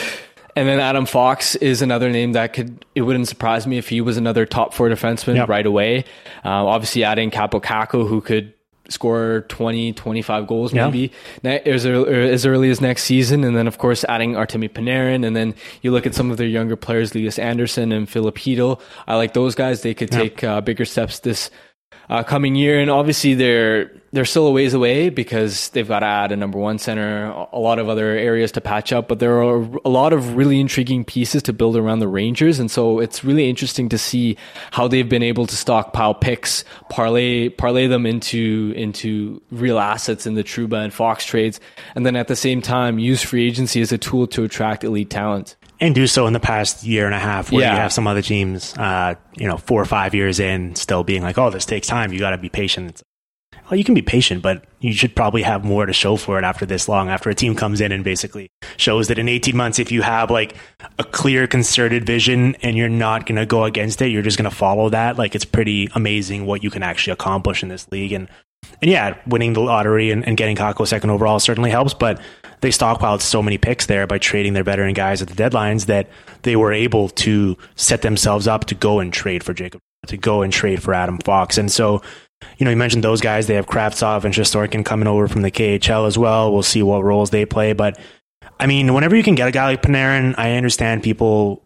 And then Adam Fox is another name that could, it wouldn't surprise me if he was another top four defenseman yep. right away. Uh, obviously adding Kaapo Kakko, who could score 20, 25 goals yeah. maybe as, as early as next season. And then, of course, adding Artemi Panarin. And then you look at some of their younger players, Lias Andersson and Filip Chytil. I like those guys. They could yeah. take uh, bigger steps this uh, coming year. And obviously, they're they're still a ways away because they've got to add a number one center, a lot of other areas to patch up. But there are a lot of really intriguing pieces to build around the Rangers, and so it's really interesting to see how they've been able to stockpile picks, parlay parlay them into into real assets in the Trouba and Fox trades, and then at the same time use free agency as a tool to attract elite talent and do so in the past year and a half where yeah. you have some other teams, uh, you know, four or five years in still being like, oh, this takes time. You got to be patient. well, you can be patient, but you should probably have more to show for it after this long, after a team comes in and basically shows that in 18 months, if you have like a clear concerted vision and you're not going to go against it, you're just going to follow that. Like it's pretty amazing what you can actually accomplish in this league. And, and yeah, winning the lottery and, and getting Kakko second overall certainly helps, but they stockpiled so many picks there by trading their veteran guys at the deadlines that they were able to set themselves up to go and trade for Jacob, to go and trade for Adam Fox. And so, you know, you mentioned those guys. They have Kravtsov and Shesterkin coming over from the KHL as well. We'll see what roles they play. But I mean, whenever you can get a guy like Panarin, I understand people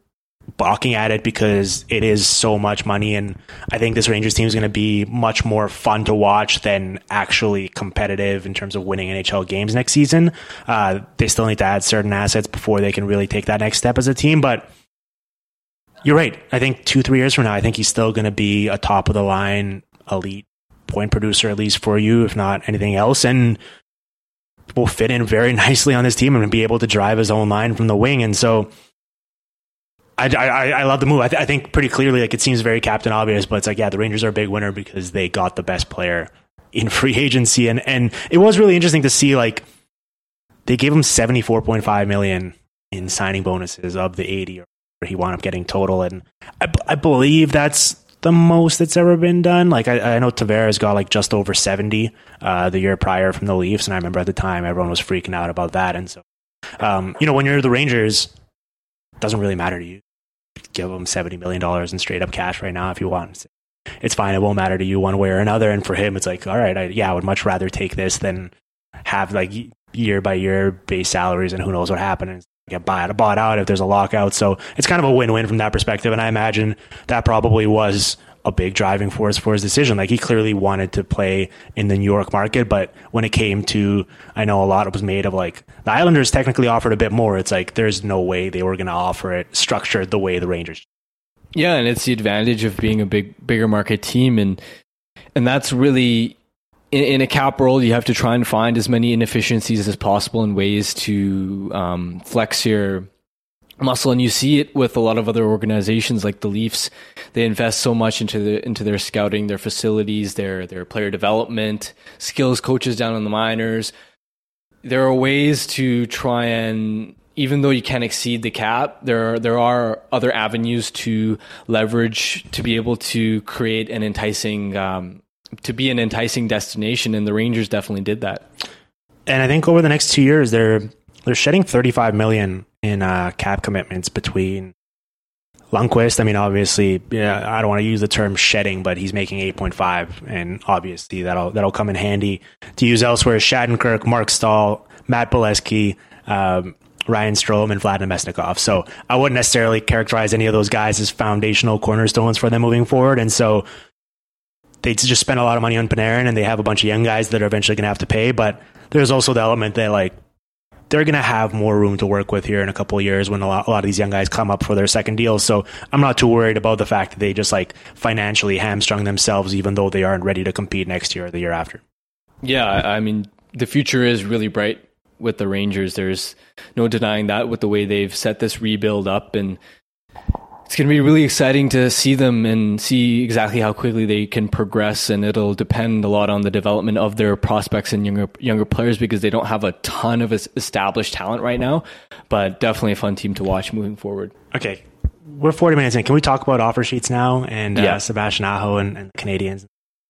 balking at it because it is so much money. And I think this Rangers team is going to be much more fun to watch than actually competitive in terms of winning NHL games next season. Uh, they still need to add certain assets before they can really take that next step as a team. But you're right. I think two, three years from now, I think he's still going to be a top of the line elite point producer, at least for you, if not anything else. And will fit in very nicely on this team and be able to drive his own line from the wing. And so, I, I, I love the move. I, th- I, think pretty clearly, like it seems very captain obvious, but it's like, yeah, the Rangers are a big winner because they got the best player in free agency. And, and it was really interesting to see, like, they gave him 74.5 million in signing bonuses of the 80 or he wound up getting total. And I, I believe that's the most that's ever been done. Like I, I know Tavares got like just over 70 uh, the year prior from the Leafs. And I remember at the time everyone was freaking out about that. And so, um, you know, when you're the Rangers, it doesn't really matter to you give him $70 million in straight up cash right now if you want. It's fine. It won't matter to you one way or another. And for him, it's like, all right, I, yeah, I would much rather take this than have like year by year base salaries and who knows what happens. Get bought, bought out if there's a lockout. So it's kind of a win win from that perspective. And I imagine that probably was a big driving force for his decision. Like he clearly wanted to play in the New York market, but when it came to, I know a lot was made of like the Islanders technically offered a bit more. It's like there's no way they were going to offer it structured the way the Rangers. Yeah, and it's the advantage of being a big, bigger market team, and and that's really in, in a cap world. You have to try and find as many inefficiencies as possible and ways to um, flex your muscle and you see it with a lot of other organizations like the Leafs. They invest so much into the into their scouting their facilities their their player development skills coaches down in the minors. There are ways to try and even though you can't exceed the cap there are, there are other avenues to leverage to be able to create an enticing um, to be an enticing destination and the Rangers definitely did that. And I think over the next 2 years they're they're shedding 35 million in uh, cap commitments between Lundqvist. I mean, obviously, yeah, I don't want to use the term shedding, but he's making 8.5, and obviously that'll that'll come in handy to use elsewhere. Shattenkirk, Marc Staal, Matt Beleskey, um, Ryan Strome, and Vladimir Mesnikov. So I wouldn't necessarily characterize any of those guys as foundational cornerstones for them moving forward, and so they just spent a lot of money on Panarin, and they have a bunch of young guys that are eventually going to have to pay. But there's also the element that like they're going to have more room to work with here in a couple of years when a lot, a lot, of these young guys come up for their second deals. So I'm not too worried about the fact that they just like financially hamstrung themselves, even though they aren't ready to compete next year or the year after. Yeah, I mean, the future is really bright with the Rangers. There's no denying that with the way they've set this rebuild up and it's going to be really exciting to see them and see exactly how quickly they can progress. And it'll depend a lot on the development of their prospects and younger younger players because they don't have a ton of established talent right now. But definitely a fun team to watch moving forward. Okay, we're 40 minutes in. Can we talk about offer sheets now and uh, yeah. uh, Sebastian Aho and, and, the Canadiens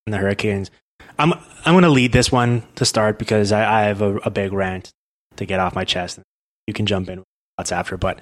and the Hurricanes? I'm I'm going to lead this one to start because I, I have a, a big rant to get off my chest. You can jump in what's after, but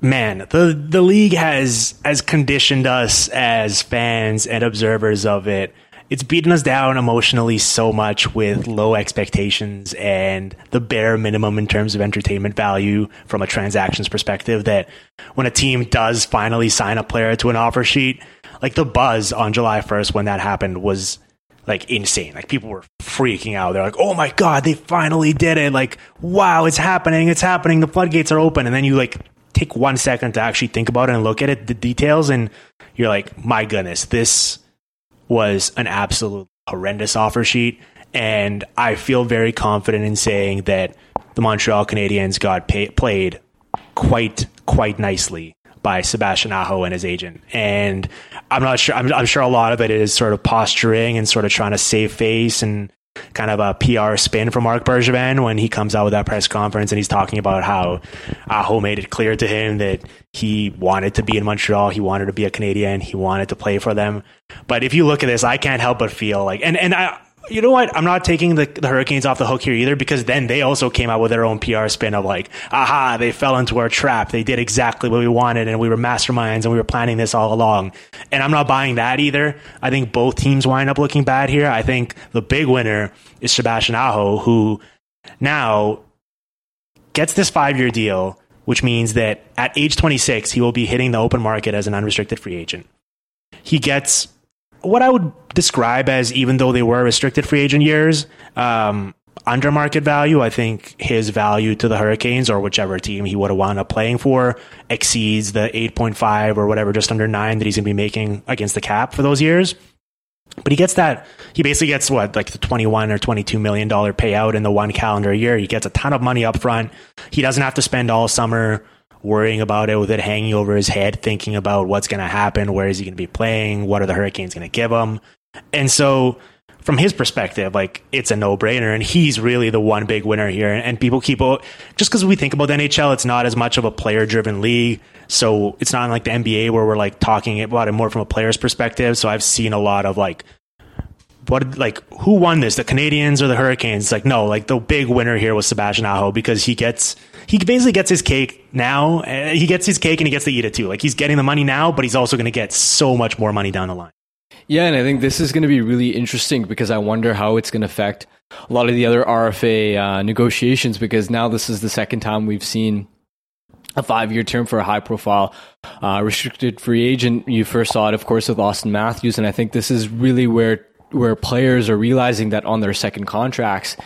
man, the the league has has conditioned us as fans and observers of it. It's beaten us down emotionally so much with low expectations and the bare minimum in terms of entertainment value from a transactions perspective that when a team does finally sign a player to an offer sheet, like the buzz on July 1st when that happened was like insane. Like people were freaking out. They're like, "Oh my god, they finally did it!" Like, "Wow, it's happening! It's happening! The floodgates are open!" And then you like take one second to actually think about it and look at it, the details, and you're like, my goodness, this was an absolute horrendous offer sheet. And I feel very confident in saying that the Montreal Canadiens got pay- played quite, quite nicely by Sebastian Aho and his agent. And I'm not sure, I'm, I'm sure a lot of it is sort of posturing and sort of trying to save face and kind of a PR spin for Marc Bergevin when he comes out with that press conference and he's talking about how Aho made it clear to him that he wanted to be in Montreal, he wanted to be a Canadian, he wanted to play for them. But if you look at this, I can't help but feel like, and and I you know what? I'm not taking the, the Hurricanes off the hook here either because then they also came out with their own PR spin of like, aha, they fell into our trap. They did exactly what we wanted and we were masterminds and we were planning this all along. And I'm not buying that either. I think both teams wind up looking bad here. I think the big winner is Sebastian Aho, who now gets this five year deal, which means that at age 26, he will be hitting the open market as an unrestricted free agent. He gets what I would describe as, even though they were restricted free agent years, um, under market value. I think his value to the Hurricanes or whichever team he would have wound up playing for exceeds the 8.5 or whatever, just under nine that he's going to be making against the cap for those years. But he gets that. He basically gets what, like the 21 or 22 million dollar payout in the one calendar year. He gets a ton of money up front. He doesn't have to spend all summer worrying about it with it hanging over his head, thinking about what's going to happen. Where is he going to be playing? What are the Hurricanes going to give him? And so, from his perspective, like it's a no brainer. And he's really the one big winner here. And people keep, oh, just because we think about the NHL, it's not as much of a player driven league. So it's not like the NBA where we're like talking about it more from a player's perspective. So I've seen a lot of like, what like who won this? The Canadiens or the Hurricanes? Like no, like the big winner here was Sebastian Aho because he gets he basically gets his cake now. Uh, he gets his cake and he gets to eat it too. Like he's getting the money now, but he's also going to get so much more money down the line. Yeah, and I think this is going to be really interesting because I wonder how it's going to affect a lot of the other RFA uh, negotiations because now this is the second time we've seen a five year term for a high profile uh, restricted free agent. You first saw it, of course, with Auston Matthews. And I think this is really where, where players are realizing that on their second contracts,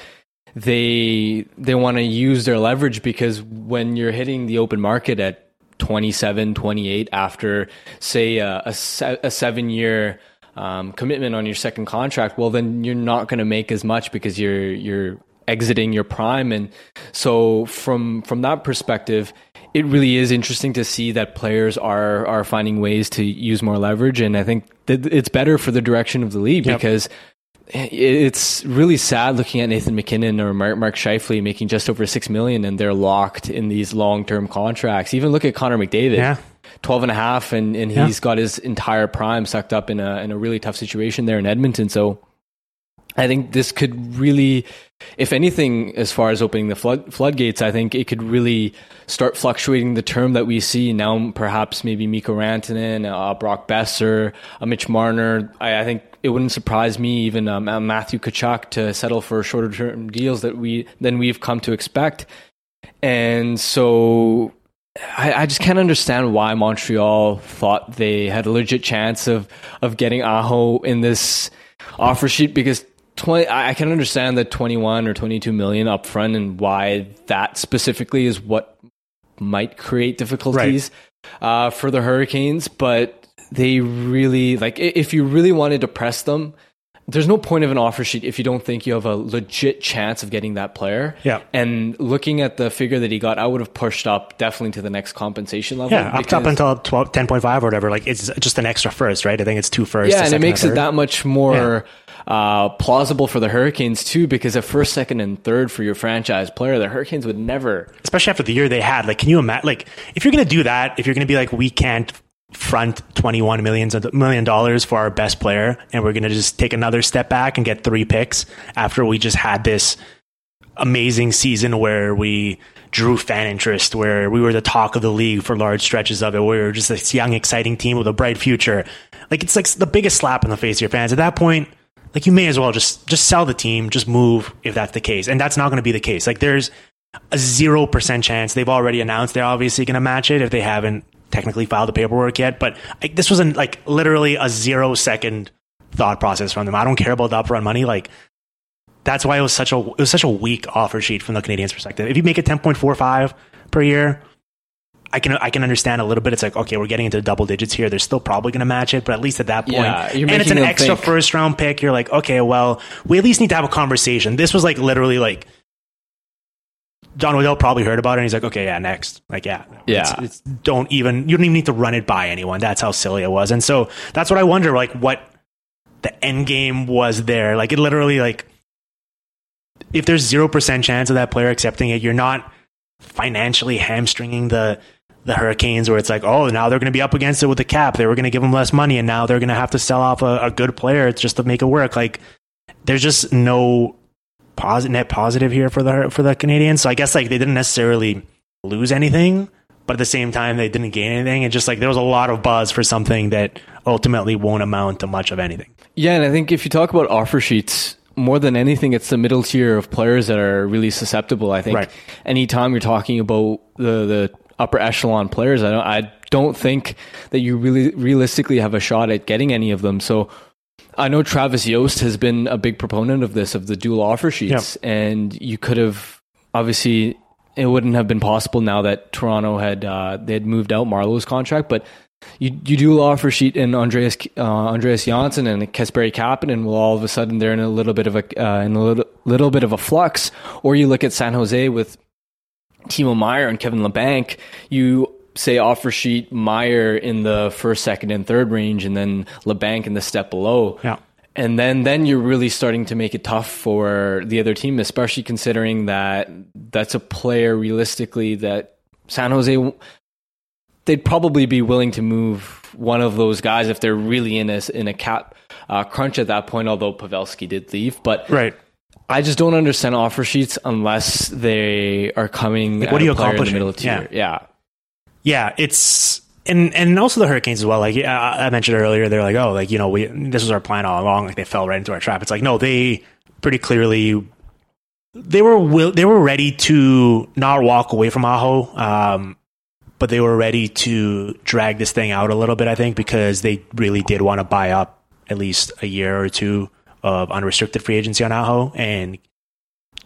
they, they want to use their leverage because when you're hitting the open market at 27, 28 after, say, a, a, se- a seven year um, commitment on your second contract, well, then you're not going to make as much because you're, you're exiting your prime. And so from, from that perspective, it really is interesting to see that players are are finding ways to use more leverage, and I think that it's better for the direction of the league yep. because it's really sad looking at Nathan MacKinnon or Mark, Mark Scheifele making just over six million and they're locked in these long term contracts. Even look at Connor McDavid. Yeah. 12 and a half and, and yeah. he's got his entire prime sucked up in a in a really tough situation there in Edmonton. So I think this could really, if anything, as far as opening the flood, floodgates, I think it could really start fluctuating the term that we see now. Perhaps maybe Mikko Rantanen, uh, Brock Boeser, uh, Mitch Marner. I, I, think it wouldn't surprise me even um, uh, Matthew Tkachuk to settle for shorter term deals that we than we've come to expect. And so I, I, just can't understand why Montreal thought they had a legit chance of of getting Aho in this offer sheet because 20 I can understand the 21 or 22 million upfront and why that specifically is what might create difficulties right. uh, for the Hurricanes, but they really like if you really wanted to press them, there's no point of an offer sheet if you don't think you have a legit chance of getting that player. Yeah. And looking at the figure that he got, I would have pushed up definitely to the next compensation level. Yeah, up, up until 12, 10.5 or whatever. Like it's just an extra first, right? I think it's two first. Yeah, and it makes it that much more. Yeah uh, plausible for the Hurricanes too, because a first, second, and third for your franchise player, the Hurricanes would never, especially after the year they had. Like, can you imagine? Like, if you're going to do that, if you're going to be like, we can't front 21 millions million dollars for our best player, and we're going to just take another step back and get three picks after we just had this amazing season where we drew fan interest, where we were the talk of the league for large stretches of it, where we were just this young, exciting team with a bright future. Like it's like the biggest slap in the face of your fans. At that point, like you may as well just just sell the team, just move if that's the case. And that's not going to be the case. Like there's a 0% chance they've already announced they're obviously going to match it if they haven't technically filed the paperwork yet, but like, this was an, like literally a 0 second thought process from them. I don't care about the upfront money like that's why it was such a it was such a weak offer sheet from the Canadiens' perspective. If you make it 10.45 per year, I can I can understand a little bit. It's like okay, we're getting into double digits here. They're still probably going to match it, but at least at that point, yeah, and it's an extra think. first round pick. You're like, okay, well, we at least need to have a conversation. This was like literally like Don Waddell probably heard about it, and he's like, okay, yeah, next, like, yeah, yeah. It's, it's, don't even you don't even need to run it by anyone. That's how silly it was, and so that's what I wonder, like, what the end game was there. Like, it literally like if there's zero percent chance of that player accepting it, you're not financially hamstringing the the Hurricanes, where it's like, oh, now they're going to be up against it with the cap. They were going to give them less money, and now they're going to have to sell off a, a, good player just to make it work. Like, there's just no positive net positive here for the for the Canadiens. So I guess like they didn't necessarily lose anything, but at the same time they didn't gain anything. And just like there was a lot of buzz for something that ultimately won't amount to much of anything. Yeah, and I think if you talk about offer sheets more than anything, it's the middle tier of players that are really susceptible. I think Right. anytime you're talking about the the upper echelon players, I don't I don't think that you really realistically have a shot at getting any of them. So I know Travis Yost has been a big proponent of this, of the dual offer sheets, and you could have obviously it wouldn't have been possible now that Toronto had uh, they had moved out Marleau's contract, but you you do offer sheet in Andreas uh, Andreas Johnsson and Kasperi Kapanen, well, all of a sudden they're in a little bit of a uh, in a little, little bit of a flux. Or you look at San Jose with Timo Meier and Kevin Labanc, you say offer sheet Meier in the first, second, and third range, and then Labanc in the step below. Yeah. And then, then you're really starting to make it tough for the other team, especially considering that that's a player realistically that San Jose they'd probably be willing to move one of those guys if they're really in a in a cap uh, crunch at that point. Although Pavelski did leave, but Right. I just don't understand offer sheets unless they are coming. Like, what are a you player in the middle tier. Yeah. Yeah, it's and and also the Hurricanes as well. Like yeah, I mentioned earlier, they're like, oh, like you know, we this was our plan all along. Like they fell right into our trap. It's like no, they pretty clearly they were will they were ready to not walk away from Aho, um, but they were ready to drag this thing out a little bit. I think because they really did want to buy up at least a year or two of unrestricted free agency on Aho and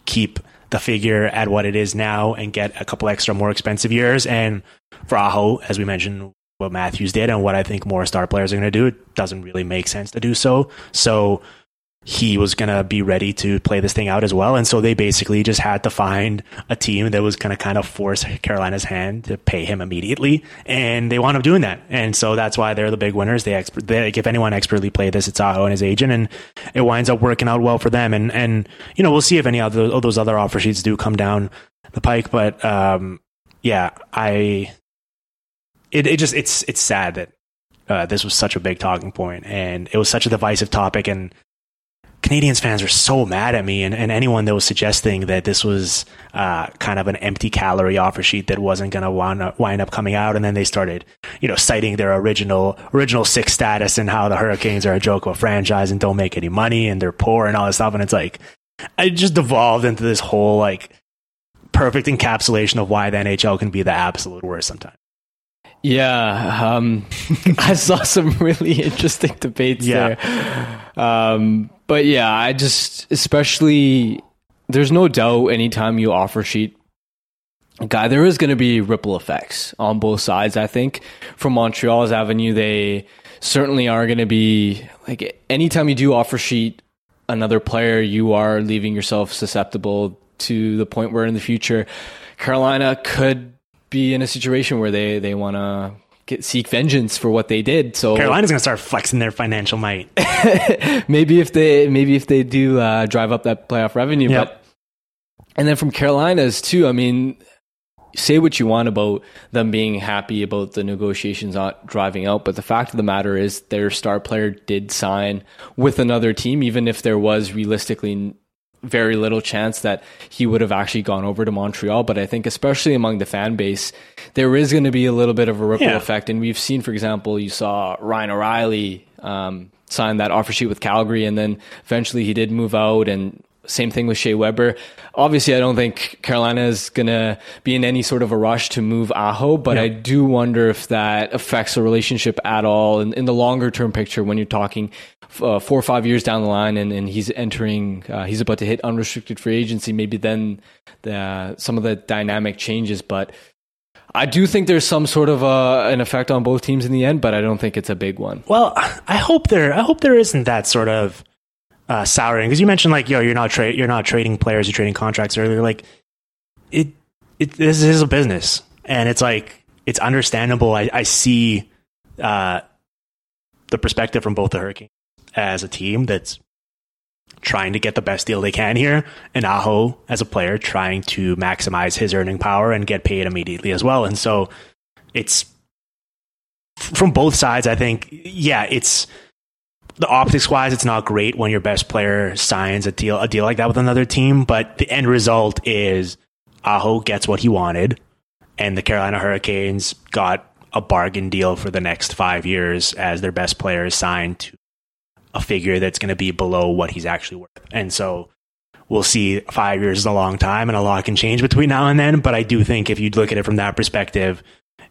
keep the figure at what it is now and get a couple extra more expensive years. And for Aho, as we mentioned, what Matthews did and what I think more star players are going to do, it doesn't really make sense to do so. So he was going to be ready to play this thing out as well. And so they basically just had to find a team that was going to kind of force Carolina's hand to pay him immediately. And they wound up doing that. And so that's why they're the big winners. They, expert, they like, if anyone expertly played this, it's Aho and his agent. And it winds up working out well for them. And, and, you know, we'll see if any of those other offer sheets do come down the pike. But, um, yeah, I, it, it just, it's, it's sad that, uh, this was such a big talking point and it was such a divisive topic and, Canadiens fans are so mad at me and, and anyone that was suggesting that this was uh, kind of an empty calorie offer sheet that wasn't going to wind up, coming out. And then they started, you know, citing their original, original six status and how the Hurricanes are a joke of a franchise and don't make any money and they're poor and all this stuff. And it's like, it just devolved into this whole like perfect encapsulation of why the NHL can be the absolute worst sometimes. Yeah, um, I saw some really interesting debates Yeah. there. Um, but yeah, I just, especially, there's no doubt anytime you offer sheet guy, there is going to be ripple effects on both sides. I think from Montreal's avenue, they certainly are going to be like anytime you do offer sheet another player, you are leaving yourself susceptible to the point where in the future, Carolina could be in a situation where they they want to get seek vengeance for what they did. So Carolina's going to start flexing their financial might. maybe if they maybe if they do uh, drive up that playoff revenue, Yep. but and then from Carolina's too. I mean, say what you want about them being happy about the negotiations not driving out, but the fact of the matter is their star player did sign with another team, even if there was realistically very little chance that he would have actually gone over to Montreal. But I think, especially among the fan base, there is going to be a little bit of a ripple Yeah. effect. And we've seen, for example, you saw Ryan O'Reilly um, sign that offer sheet with Calgary, and then eventually he did move out. And same thing with Shea Weber. Obviously, I don't think Carolina is going to be in any sort of a rush to move Aho, but I do wonder if that affects the relationship at all in, in the longer term picture when you're talking uh, four or five years down the line and, and he's entering, uh, he's about to hit unrestricted free agency. Maybe then the, some of the dynamic changes, but I do think there's some sort of uh, an effect on both teams in the end, but I don't think it's a big one. Well, I hope there. I hope there isn't that sort of uh, souring because you mentioned like, yo, you're not you're not trading players, you're trading contracts earlier. Like, it, it this is a business, and it's like it's understandable. I, I see uh, the perspective from both the Hurricanes as a team that's trying to get the best deal they can here, and Aho as a player trying to maximize his earning power and get paid immediately as well. And so, it's from both sides, I think, yeah, it's the optics wise, it's not great when your best player signs a deal a deal like that with another team, but the end result is Aho gets what he wanted, and the Carolina Hurricanes got a bargain deal for the next five years as their best player is signed to a figure that's going to be below what he's actually worth. And so we'll see five years is a long time and a lot can change between now and then. But I do think if you look at it from that perspective,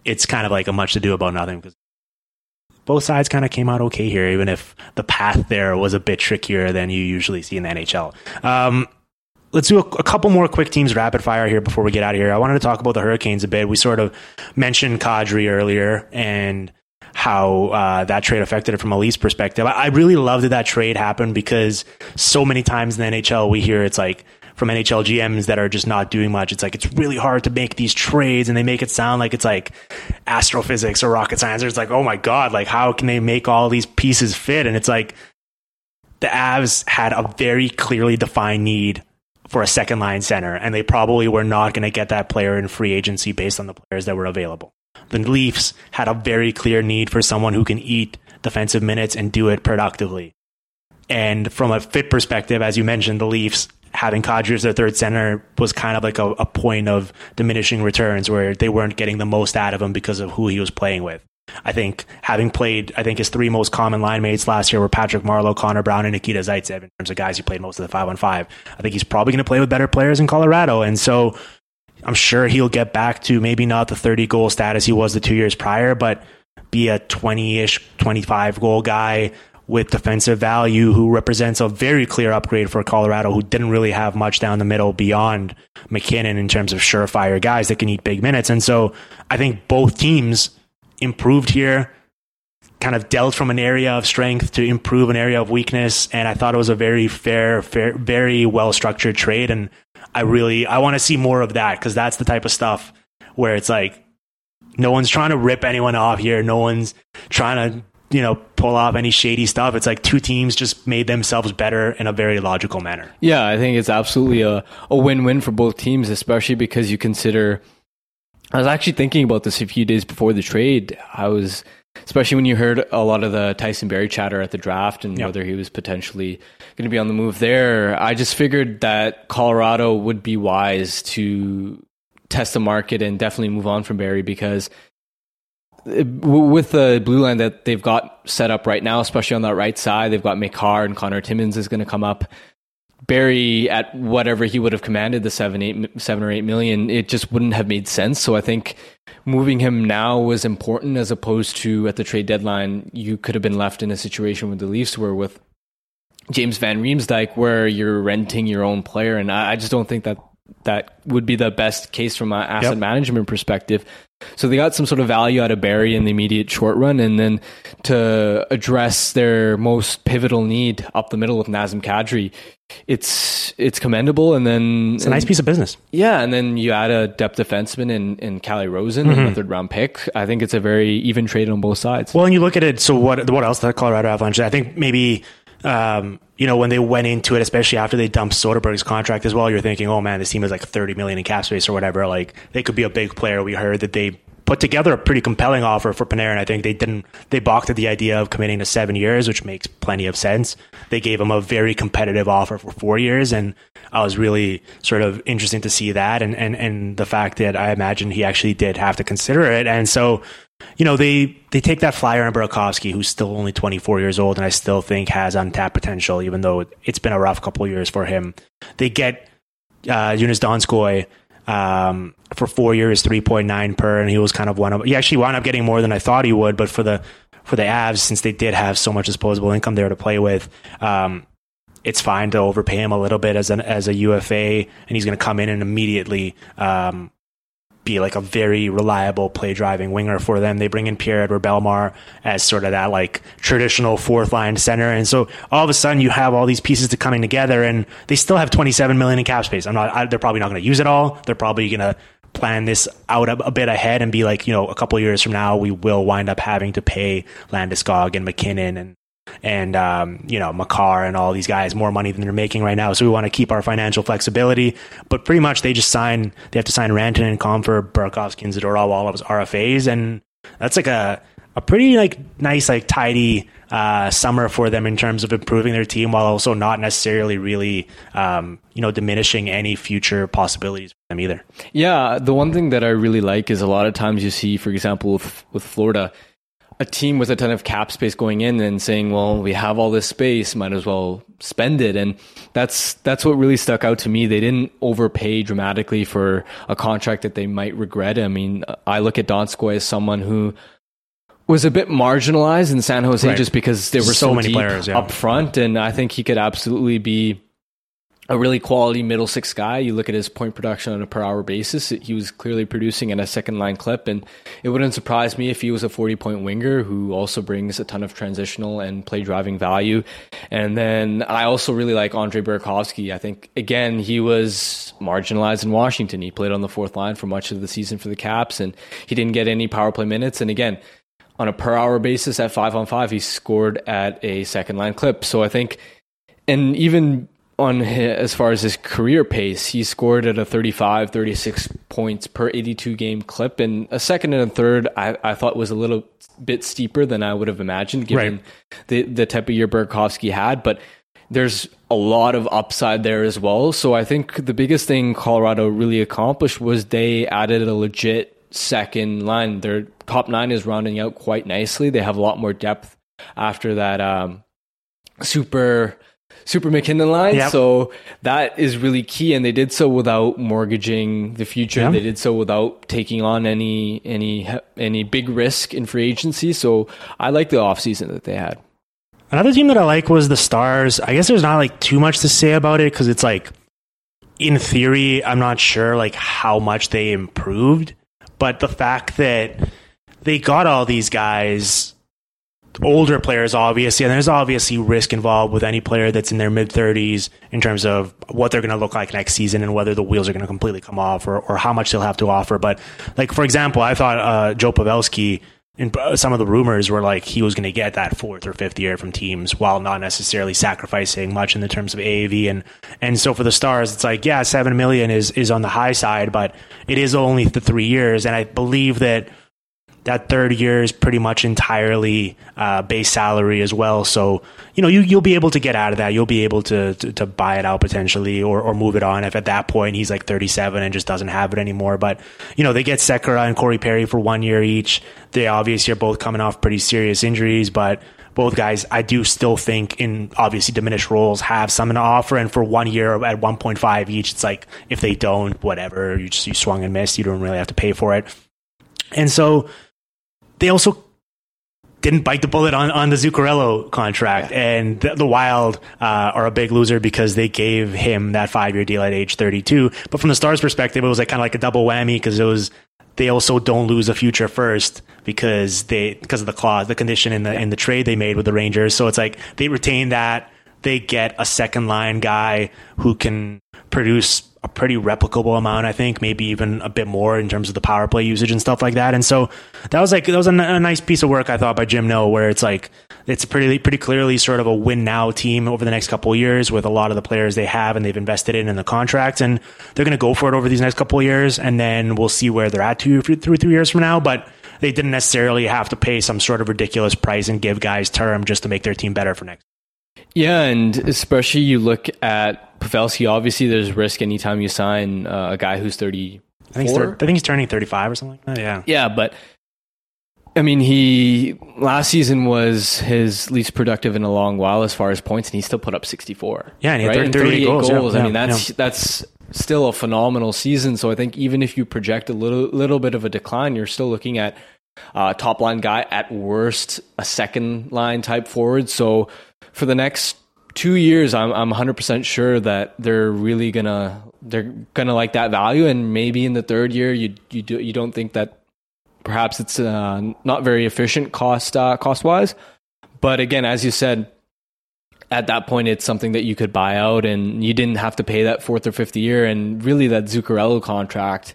it's kind of like a much to do about nothing because both sides kind of came out okay here, even if the path there was a bit trickier than you usually see in the NHL. Um, let's do a, a, couple more quick teams rapid fire here before we get out of here. I wanted to talk about the Hurricanes a bit. We sort of mentioned Kadri earlier and how uh, that trade affected it from a Leafs perspective. I, I really love that that trade happened because so many times in the NHL we hear it's like from NHL GMs that are just not doing much. It's like it's really hard to make these trades, and they make it sound like it's like astrophysics or rocket science. It's like, oh my god, like how can they make all these pieces fit? And it's like the Avs had a very clearly defined need for a second line center, and they probably were not going to get that player in free agency based on the players that were available. The Leafs had a very clear need for someone who can eat defensive minutes and do it productively. And from a fit perspective, as you mentioned, the Leafs having Kadri as their third center was kind of like a, a, point of diminishing returns where they weren't getting the most out of him because of who he was playing with. I think having played, I think his three most common line mates last year were Patrick Marleau, Connor Brown, and Nikita Zaitsev in terms of guys who played most of the five on five. I think he's probably going to play with better players in Colorado. And so I'm sure he'll get back to maybe not the 30 goal status he was the two years prior, but be a 20 ish, 25 goal guy with defensive value who represents a very clear upgrade for Colorado who didn't really have much down the middle beyond MacKinnon in terms of surefire guys that can eat big minutes. And so I think both teams improved here, kind of dealt from an area of strength to improve an area of weakness. And I thought it was a very fair, fair very well structured trade. And I really, I want to see more of that because that's the type of stuff where it's like, no one's trying to rip anyone off here. No one's trying to you know, pull off any shady stuff. It's like two teams just made themselves better in a very logical manner. Yeah, I think it's absolutely a, a win win for both teams, especially because you consider. I was actually thinking about this a few days before the trade. I was, especially when you heard a lot of the Tyson Barrie chatter at the draft and yep. whether he was potentially going to be on the move there. I just figured that Colorado would be wise to test the market and definitely move on from Barrie because with the blue line that they've got set up right now, especially on that right side, they've got Makar and Connor Timmins is going to come up. Barrie at whatever he would have commanded the seven, eight, seven or eight million, it just wouldn't have made sense. So I think moving him now was important as opposed to at the trade deadline, you could have been left in a situation with the Leafs where with James Van Riemsdyk, where you're renting your own player, and I, I just don't think that that would be the best case from an asset yep. management perspective. So they got some sort of value out of Barrie in the immediate short run, and then to address their most pivotal need up the middle with Nazem Kadri, it's it's commendable. And then it's a nice piece of business. Yeah, and then you add a depth defenseman in in Calle Rosen, mm-hmm. a third round pick. I think it's a very even trade on both sides. Well, and you look at it. So what what else the Colorado Avalanche? I think maybe. Um, you know, when they went into it, especially after they dumped Soderberg's contract as well, you're thinking, oh man, this team is like 30 million in cap space or whatever. Like they could be a big player. We heard that they put together a pretty compelling offer for Panarin. And I think they didn't, they balked at the idea of committing to seven years, which makes plenty of sense. They gave him a very competitive offer for four years. And I was really sort of interesting to see that. And, and, and the fact that I imagine he actually did have to consider it. And so, you know, they, they take that flyer on Burakovsky, who's still only 24 years old, and I still think has untapped potential, even though it's been a rough couple years for him. They get uh, Joonas Donskoi um, for four years, 3.9 per, and he was kind of one of, he actually wound up getting more than I thought he would, but for the, for the Avs, since they did have so much disposable income there to play with, um, it's fine to overpay him a little bit as an as a UFA, and he's going to come in and immediately um, be like a very reliable play driving winger for them. They bring in Pierre-Edouard Bellemare as sort of that like traditional fourth line center. And so all of a sudden you have all these pieces to coming together and they still have 27 million in cap space. I'm not, I, they're probably not going to use it all. They're probably going to plan this out a, a, bit ahead and be like, you know, a couple years from now, we will wind up having to pay Landeskog and McKinnon and and um, you know Makar and all these guys more money than they're making right now. So we want to keep our financial flexibility. But pretty much they just sign they have to sign Rantanen and Compher, Burakovsky, and Zadorov all of his RFAs, and that's like a a pretty like nice like tidy uh, summer for them in terms of improving their team while also not necessarily really um, you know diminishing any future possibilities for them either. Yeah, the one thing that I really like is a lot of times you see, for example, with, with Florida a team with a ton of cap space going in and saying, "Well, we have all this space, might as well spend it." And that's that's what really stuck out to me. They didn't overpay dramatically for a contract that they might regret. I mean, I look at Donskoi as someone who was a bit marginalized in San Jose Right. just because there were So so, many deep players, yeah. up front, and I think he could absolutely be a really quality middle six guy. You look at his point production on a per hour basis; he was clearly producing in a second line clip, and it wouldn't surprise me if he was a forty point winger who also brings a ton of transitional and play driving value. And then I also really like Andre Burakovsky. I think again he was marginalized in Washington. He played on the fourth line for much of the season for the Caps, and he didn't get any power play minutes. And again on a per hour basis at five on five, he scored at a second line clip. So I think, and even on hi as far as his career pace, he scored at a 35, 36 points per 82 game clip. And a second and a third, I, I thought was a little bit steeper than I would have imagined given Right. the, the type of year Burakovsky had. But there's a lot of upside there as well. So I think the biggest thing Colorado really accomplished was they added a legit second line. Their top nine is rounding out quite nicely. They have a lot more depth after that um, super super MacKinnon line. Yep. So that is really key, and they did so without mortgaging the future. Yeah. They did so without taking on any any any big risk in free agency. So I like the offseason that they had. Another team that I like was the Stars. I guess there's not like too much to say about it because it's like, in theory, I'm not sure like how much they improved, but the fact that they got all these guys, older players, obviously, and there's obviously risk involved with any player that's in their mid 30s in terms of what they're going to look like next season and whether the wheels are going to completely come off or, or how much they'll have to offer. But like for example, I thought uh, Joe Pavelski and uh, some of the rumors were like he was going to get that fourth or fifth year from teams while not necessarily sacrificing much in the terms of AAV and and so for the Stars it's like yeah seven million is is on the high side but it is only the three years and I believe that that third year is pretty much entirely uh, base salary as well. So you know you you'll be able to get out of that. You'll be able to to, to buy it out potentially or, or move it on if at that point he's like 37 and just doesn't have it anymore. But you know they get Sekera and Corey Perry for one year each. They obviously are both coming off pretty serious injuries, but both guys I do still think in obviously diminished roles have something to offer. And for one year at 1.5 each, it's like if they don't, whatever you just you swung and missed. You don't really have to pay for it. And so they also didn't bite the bullet on, on the Zuccarello contract. And the, the Wild uh, are a big loser because they gave him that five year deal at age 32. But from the Stars' perspective, it was like kind of like a double whammy because it was they also don't lose a future first because they because of the clause, the condition in the in the trade they made with the Rangers. So it's like they retain that. They get a second line guy who can produce a pretty replicable amount, I think, maybe even a bit more in terms of the power play usage and stuff like that. And so that was like that was a, n- a nice piece of work I thought by Jim Nill, where it's like it's pretty pretty clearly sort of a win now team over the next couple years with a lot of the players they have and they've invested in in the contract, and they're going to go for it over these next couple years, and then we'll see where they're at two three three years from now, but. They didn't necessarily have to pay some sort of ridiculous price and give guys term just to make their team better for next. Yeah, and especially you look at Pavelski. Obviously, there's risk anytime you sign uh, a guy who's 30. I think, he's thir- I think he's turning 35 or something like that. Yeah. Yeah, but I mean, he last season was his least productive in a long while as far as points, and he still put up 64. Yeah, and he had right? And 38 goals, yeah, I mean, yeah, that's that's still a phenomenal season. So I think even if you project a little little bit of a decline, you're still looking at uh, top line guy at worst, a second line type forward. So for the next two years, I'm I'm 100 percent sure that they're really gonna they're gonna like that value, and maybe in the third year, you you do you don't think that perhaps it's uh, not very efficient cost uh, cost wise. But again, as you said, at that point, it's something that you could buy out, and you didn't have to pay that fourth or fifth year. And really, that Zuccarello contract,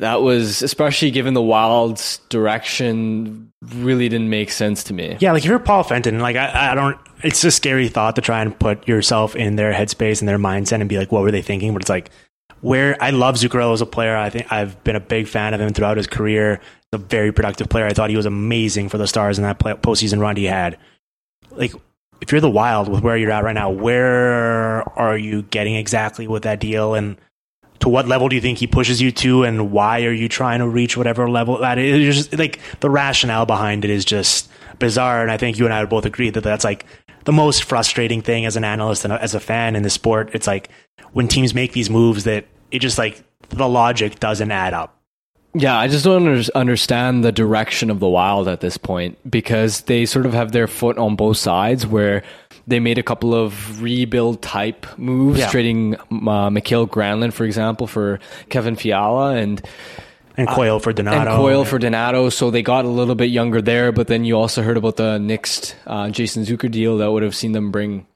that was especially given the Wild's direction, really didn't make sense to me. Yeah, like if you're Paul Fenton, like I, I don't. It's a scary thought to try and put yourself in their headspace and their mindset and be like, what were they thinking? But it's like where I love Zuccarello as a player. I think I've been a big fan of him throughout his career. He's a very productive player. I thought he was amazing for the Stars in that play, postseason run he had. Like if you're the Wild with where you're at right now, where are you getting exactly with that deal? And to what level do you think he pushes you to, and why are you trying to reach whatever level that is? Just like the rationale behind it is just bizarre, and I think you and I would both agree that that's like the most frustrating thing as an analyst and as a fan in the sport. It's like when teams make these moves that it just like the logic doesn't add up. Yeah, I just don't under- understand the direction of the Wild at this point because they sort of have their foot on both sides where they made a couple of rebuild type moves, Yeah. trading uh, Mikael Granlund, for example, for Kevin Fiala and And Coyle for Donato. and Coyle for Donato. So they got a little bit younger there, but then you also heard about the next uh, Jason Zucker deal that would have seen them bring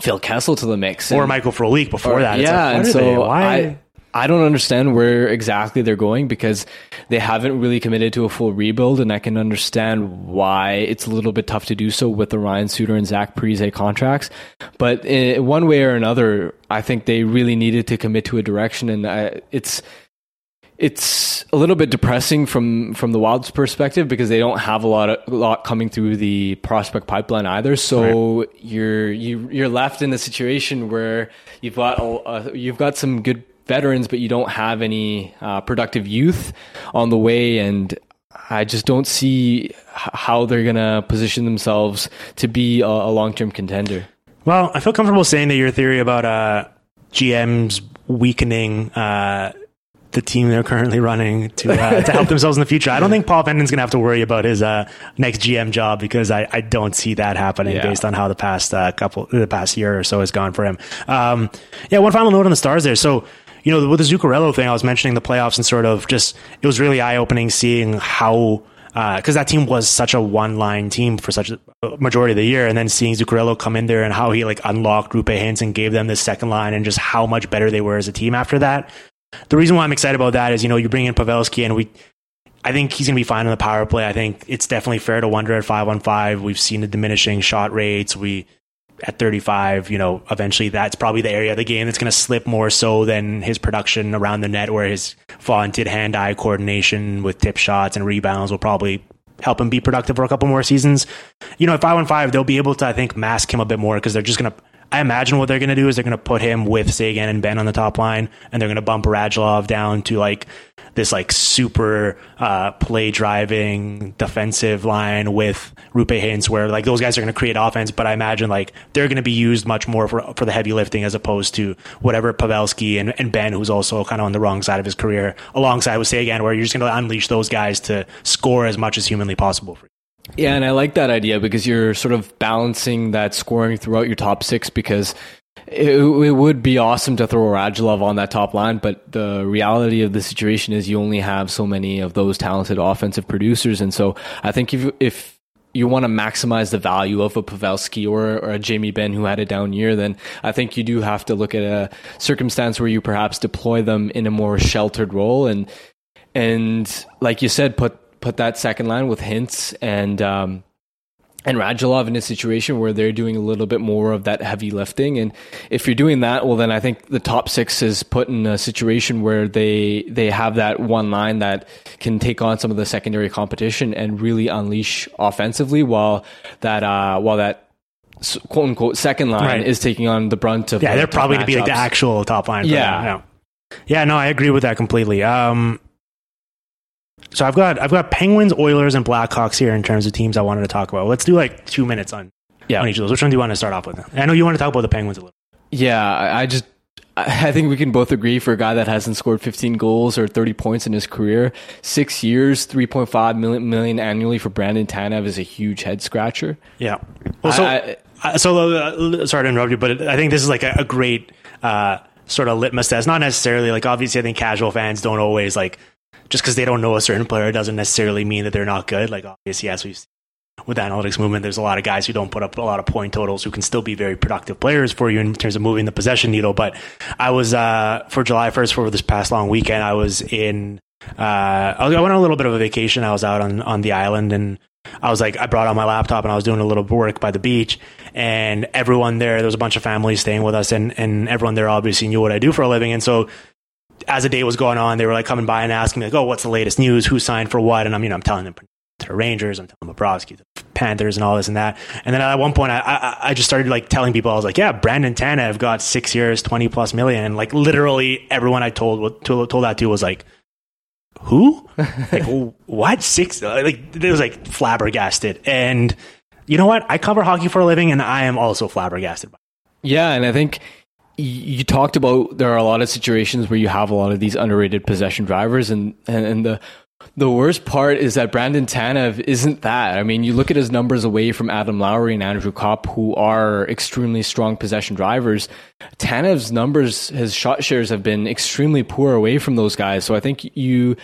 Phil Kessel to the mix. or And- Michael Frolik before or- that. It's yeah, like, and so? I I don't understand where exactly they're going because they haven't really committed to a full rebuild, and I can understand why it's a little bit tough to do so with the Ryan Suter and Zach Parise contracts. But in one way or another, I think they really needed to commit to a direction, and I, it's it's a little bit depressing from from the Wild's perspective because they don't have a lot of a lot coming through the prospect pipeline either. So you're you you're left in a situation where you've got a, uh, you've got some good veterans, but you don't have any uh, productive youth on the way, and I just don't see how they're gonna position themselves to be a, a long term contender. Well, I feel comfortable saying that your theory about uh, GMs weakening uh, the team they're currently running to uh, to help themselves in the future. I don't think Paul Fenton's going to have to worry about his uh, next GM job because I, I don't see that happening Yeah. based on how the past uh, couple the past year or so has gone for him. Um, yeah, one final note on the stars there. So. You know, with the Zuccarello thing, I was mentioning the playoffs and sort of just, it was really eye opening seeing how uh, because that team was such a one line team for such a majority of the year, and then seeing Zuccarello come in there and how he like unlocked Roope Hintz, gave them this second line, and just how much better they were as a team after that. The reason why I'm excited about that is you know you bring in Pavelski and we. I think he's going to be fine on the power play. I think it's definitely fair to wonder at five on five. We've seen the diminishing shot rates. We at 35, you know, eventually that's probably the area of the game that's going to slip more so than his production around the net, where his vaunted hand eye coordination with tip shots and rebounds will probably help him be productive for a couple more seasons. You know, at five on five, they'll be able to, I think, mask him a bit more because they're just going to. I imagine what they're going to do is they're going to put him with Seguin and Benn on the top line, and they're going to bump Radulov down to like this like super uh, play driving defensive line with Roope Hintz, where like those guys are going to create offense, but I imagine like they're going to be used much more for for the heavy lifting as opposed to whatever Pavelski and, and Benn, who's also kind of on the wrong side of his career, alongside with Seguin, where you're just going to unleash those guys to score as much as humanly possible for you. Yeah, and I like that idea because you're sort of balancing that scoring throughout your top six because it, it would be awesome to throw Radulov on that top line, but the reality of the situation is you only have so many of those talented offensive producers, and so I think if if you want to maximize the value of a Pavelski or, or a Jamie Benn who had a down year, then I think you do have to look at a circumstance where you perhaps deploy them in a more sheltered role. And and like you said, put put that second line with Hintz and um, and Radulov in a situation where they're doing a little bit more of that heavy lifting. And if you're doing that, well, then I think the top six is put in a situation where they they have that one line that can take on some of the secondary competition and really unleash offensively, while that uh, while that quote unquote second line Right. is taking on the brunt of Yeah, the they're probably going to be like the actual top line. Yeah. them, yeah. Yeah, no, I agree with that completely. Um, so I've got I've got Penguins, Oilers, and Blackhawks here in terms of teams I wanted to talk about. Let's do like two minutes on Yeah. on each of those. Which one do you want to start off with? I know you want to talk about the Penguins a little. Yeah, I I just I I think we can both agree for a guy that hasn't scored 15 goals or 30 points in his career, six years, 3.5 million, million annually for Brandon Tanev is a huge head scratcher. Yeah. Well, so I- uh, so uh, sorry to interrupt you, but I think this is like a, a great uh, sort of litmus test. Not necessarily like obviously, I think casual fans don't always like just because they don't know a certain player doesn't necessarily mean that they're not good. Like obviously, as we've seen with the analytics movement, there's a lot of guys who don't put up a lot of point totals who can still be very productive players for you in terms of moving the possession needle. But I was uh, for July 1st for this past long weekend. I was in. Uh, I went on a little bit of a vacation. I was out on on the island and. I was like, I brought out my laptop and I was doing a little work by the beach, and everyone there, there was a bunch of families staying with us, and and everyone there obviously knew what I do for a living, and so as the day was going on, they were like coming by and asking me like, oh, what's the latest news? Who signed for what? And I'm you know I'm telling them to the Rangers. I'm telling Bobrovsky to the Panthers and all this and that. And then at one point, I, I, I just started like telling people, I was like, yeah, Brandon Tanev got six years, 20 plus million. And like literally everyone I told, told, told that to was like, who? like, what? Six? Uh, like, it was like flabbergasted. And you know what? I cover hockey for a living and I am also flabbergasted. Yeah. And I think you talked about there are a lot of situations where you have a lot of these underrated possession drivers and, and, and the the worst part is that Brandon Tanev isn't that. I mean, you look at his numbers away from Adam Lowry and Andrew Copp, who are extremely strong possession drivers. Tanev's numbers, his shot shares have been extremely poor away from those guys. So I think you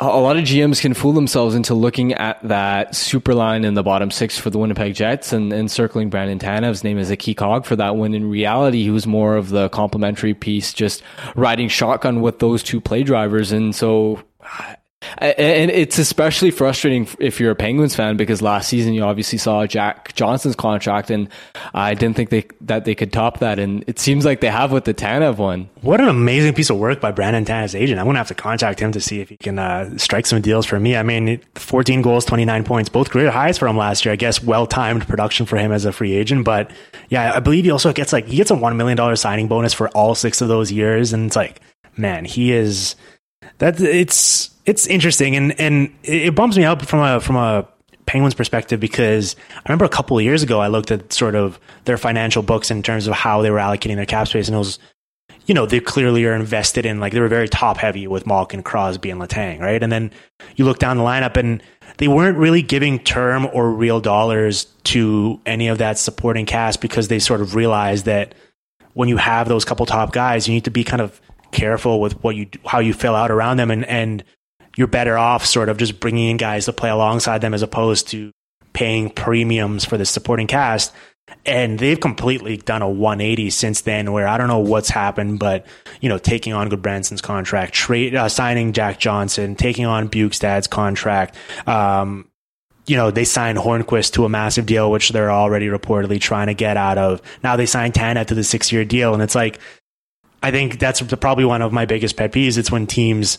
a lot of GMs can fool themselves into looking at that super line in the bottom six for the Winnipeg Jets and, and circling Brandon Tanev's name as a key cog for that when in reality he was more of the complementary piece, just riding shotgun with those two play drivers. And so and it's especially frustrating if you're a Penguins fan because last season you obviously saw Jack Johnson's contract, and I didn't think they that they could top that, and it seems like they have with the Tanev one. What an amazing piece of work by Brandon Tanev's agent. I'm gonna have to contact him to see if he can uh, strike some deals for me. I mean, 14 goals, 29 points, both career highs for him last year. I guess well timed production for him as a free agent, but yeah, I believe he also gets like he gets a one million dollar signing bonus for all six of those years, and it's like, man, he is that it's it's interesting and and it bums me out from a from a Penguins perspective because I remember a couple of years ago I looked at sort of their financial books in terms of how they were allocating their cap space and it was you know they clearly are invested in like they were very top heavy with Malkin, Crosby, and Letang, right? And then you look down the lineup and they weren't really giving term or real dollars to any of that supporting cast because they sort of realized that when you have those couple top guys, you need to be kind of careful with what you how you fill out around them and and you're better off sort of just bringing in guys to play alongside them as opposed to paying premiums for the supporting cast and they've completely done a 180 since then where I don't know what's happened, but, you know, taking on Gudbranson's contract, trade, uh, signing Jack Johnson, taking on Bjugstad's contract, um, you know, they signed Hornqvist to a massive deal, which they're already reportedly trying to get out of. Now they signed Tanev to the six year deal. And it's like, I think that's probably one of my biggest pet peeves. It's when teams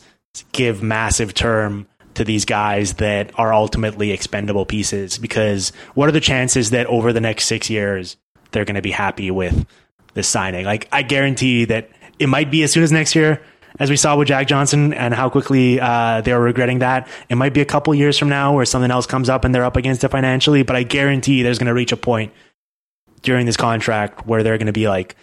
give massive term to these guys that are ultimately expendable pieces because what are the chances that over the next six years they're going to be happy with this signing? Like, I guarantee that it might be as soon as next year, as we saw with Jack Johnson and how quickly uh, they were regretting that. It might be a couple years from now where something else comes up and they're up against it financially, but I guarantee there's going to reach a point during this contract where they're going to be like,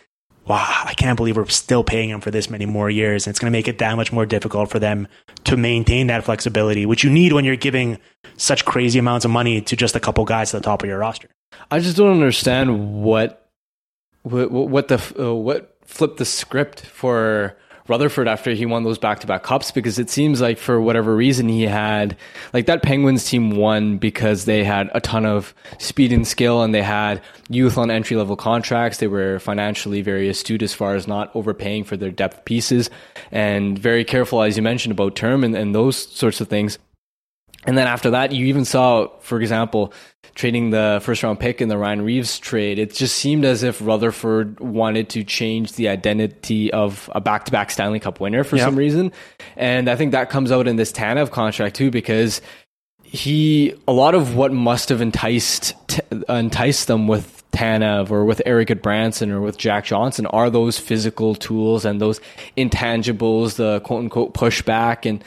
wow, I can't believe we're still paying them for this many more years. And it's going to make it that much more difficult for them to maintain that flexibility, which you need when you're giving such crazy amounts of money to just a couple guys at the top of your roster. I just don't understand what what, what the uh, what flipped the script for Rutherford after he won those back to back cups because it seems like for whatever reason he had like that Penguins team won because they had a ton of speed and skill and they had youth on entry level contracts. They were financially very astute as far as not overpaying for their depth pieces and very careful, as you mentioned, about term and, and those sorts of things. And then after that, you even saw, for example, trading the first round pick in the Ryan Reaves trade. It just seemed as if Rutherford wanted to change the identity of a back to back Stanley Cup winner for yep. some reason. And I think that comes out in this Tanev contract too, because he, a lot of what must have enticed, enticed them with Tanev or with Erik Gudbranson or with Jack Johnson are those physical tools and those intangibles, the quote unquote pushback and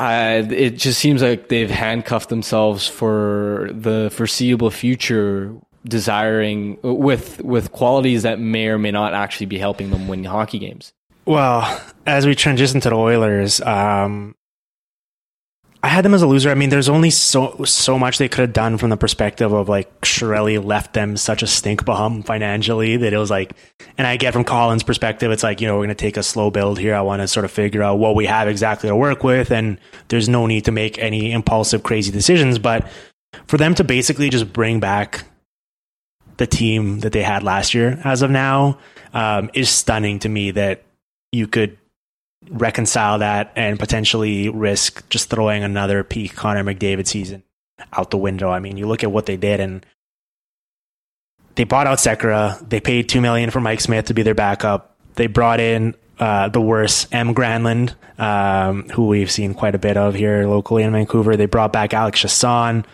uh, it just seems like they've handcuffed themselves for the foreseeable future, desiring with with qualities that may or may not actually be helping them win hockey games. Well, as we transition to the Oilers, um, I had them as a loser. I mean, there's only so so much they could have done from the perspective of like Chiarelli left them such a stink bomb financially that it was like, and I get from Holland's perspective, it's like you know we're going to take a slow build here. I want to sort of figure out what we have exactly to work with, and there's no need to make any impulsive, crazy decisions. But for them to basically just bring back the team that they had last year, as of now, um, is stunning to me. That you could reconcile that and potentially risk just throwing another peak Connor McDavid season out the window. I mean, you look at what they did and they bought out Sekera. They paid two million for Mike Smith to be their backup. They brought in uh, the worst M. Granlund, um, who we've seen quite a bit of here locally in Vancouver. They brought back Alex Chiasson.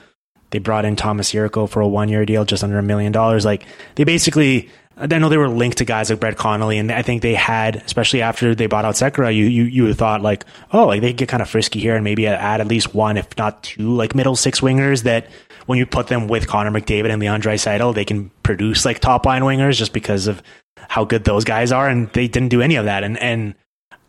They brought in Tomas Jurco for a one year deal, just under a million dollars. Like they basically, I know they were linked to guys like Brett Connolly, and I think they had, especially after they bought out Sekera, you you you thought like, oh, like they get kind of frisky here and maybe add at least one, if not two, like middle six wingers that when you put them with Connor McDavid and Leon Draisaitl, they can produce like top line wingers just because of how good those guys are, and they didn't do any of that, and and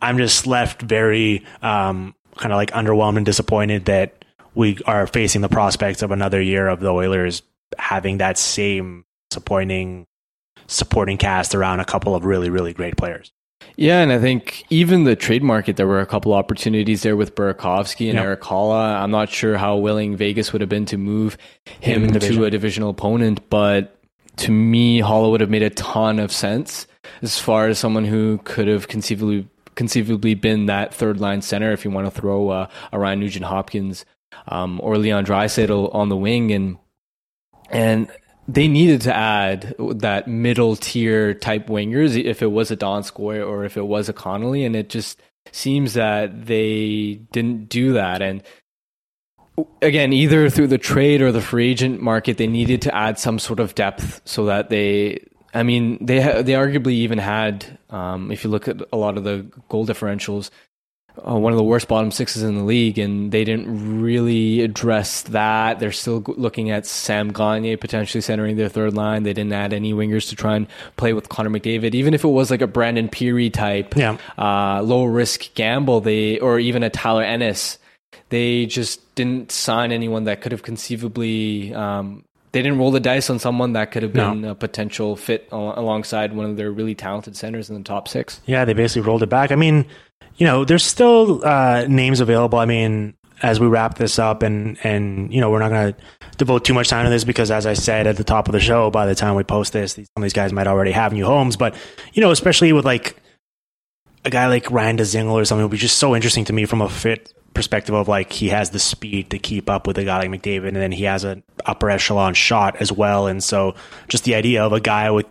I'm just left very um, kind of like underwhelmed and disappointed that we are facing the prospects of another year of the Oilers having that same disappointing supporting cast around a couple of really really great players. Yeah, and I think even the trade market, there were a couple opportunities there with Burakovsky and yep. Erik Haula. I'm not sure how willing Vegas would have been to move him, him to a divisional opponent, but to me, Haula would have made a ton of sense as far as someone who could have conceivably conceivably been that third line center if you want to throw uh, a Ryan Nugent Hopkins um, or Leon Draisaitl on the wing and and they needed to add that middle tier type wingers if it was a Donskoi or if it was a Connolly and it just seems that they didn't do that and again, either through the trade or the free agent market, they needed to add some sort of depth so that they. I mean, they ha- they arguably even had, um, if you look at a lot of the goal differentials, uh, one of the worst bottom sixes in the league, and they didn't really address that. They're still looking at Sam Gagner potentially centering their third line. They didn't add any wingers to try and play with Connor McDavid, even if it was like a Brandon Pirri type, yeah. uh, low risk gamble. They or even a Tyler Ennis they just didn't sign anyone that could have conceivably. Um, they didn't roll the dice on someone that could have been no. a potential fit alongside one of their really talented centers in the top six. Yeah, they basically rolled it back. I mean, you know, there's still uh, names available. I mean, as we wrap this up, and and you know, we're not going to devote too much time to this because, as I said at the top of the show, by the time we post this, some of these guys might already have new homes. But you know, especially with like a guy like Ryan Dzingel or something, would be just so interesting to me from a fit perspective of like he has the speed to keep up with a guy like McDavid, and then he has an upper echelon shot as well. And so, just the idea of a guy with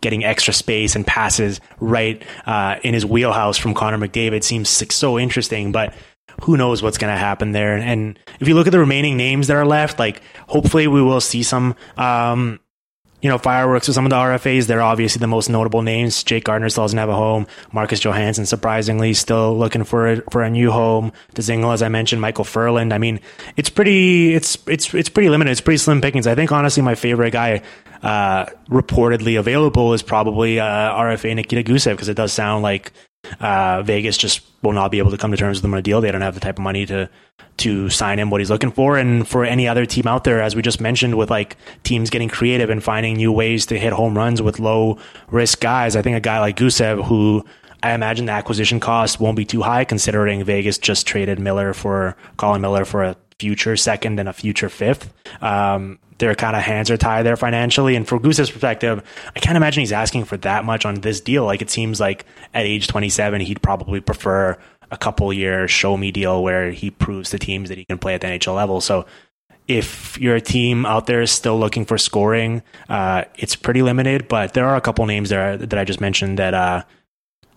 getting extra space and passes right uh, in his wheelhouse from Connor McDavid seems so interesting, but. Who knows what's going to happen there? And if you look at the remaining names that are left, like hopefully we will see some um, you know, fireworks with some of the RFAs. They're obviously the most notable names. Jake Gardiner still doesn't have a home. Marcus Johansson, surprisingly, still looking for a, for a new home. Dzingel, as I mentioned, Michael Ferland. I mean, it's pretty, it's, it's, it's pretty limited. It's pretty slim pickings. I think honestly, my favorite guy, uh, reportedly available is probably, uh, RFA Nikita Gusev because it does sound like, uh, Vegas just will not be able to come to terms with him on a deal. They don't have the type of money to, to sign him what he's looking for. And for any other team out there, as we just mentioned, with like teams getting creative and finding new ways to hit home runs with low risk guys, I think a guy like Gusev, who I imagine the acquisition cost won't be too high considering Vegas just traded Miller for Colin Miller for a future second and a future fifth. Um, their kind of hands are tied there financially. And for Goose's perspective, I can't imagine he's asking for that much on this deal. Like it seems like at age 27, he'd probably prefer a couple year show me deal where he proves to teams that he can play at the NHL level. So if you're a team out there still looking for scoring, uh, it's pretty limited, but there are a couple names there that I just mentioned that, uh,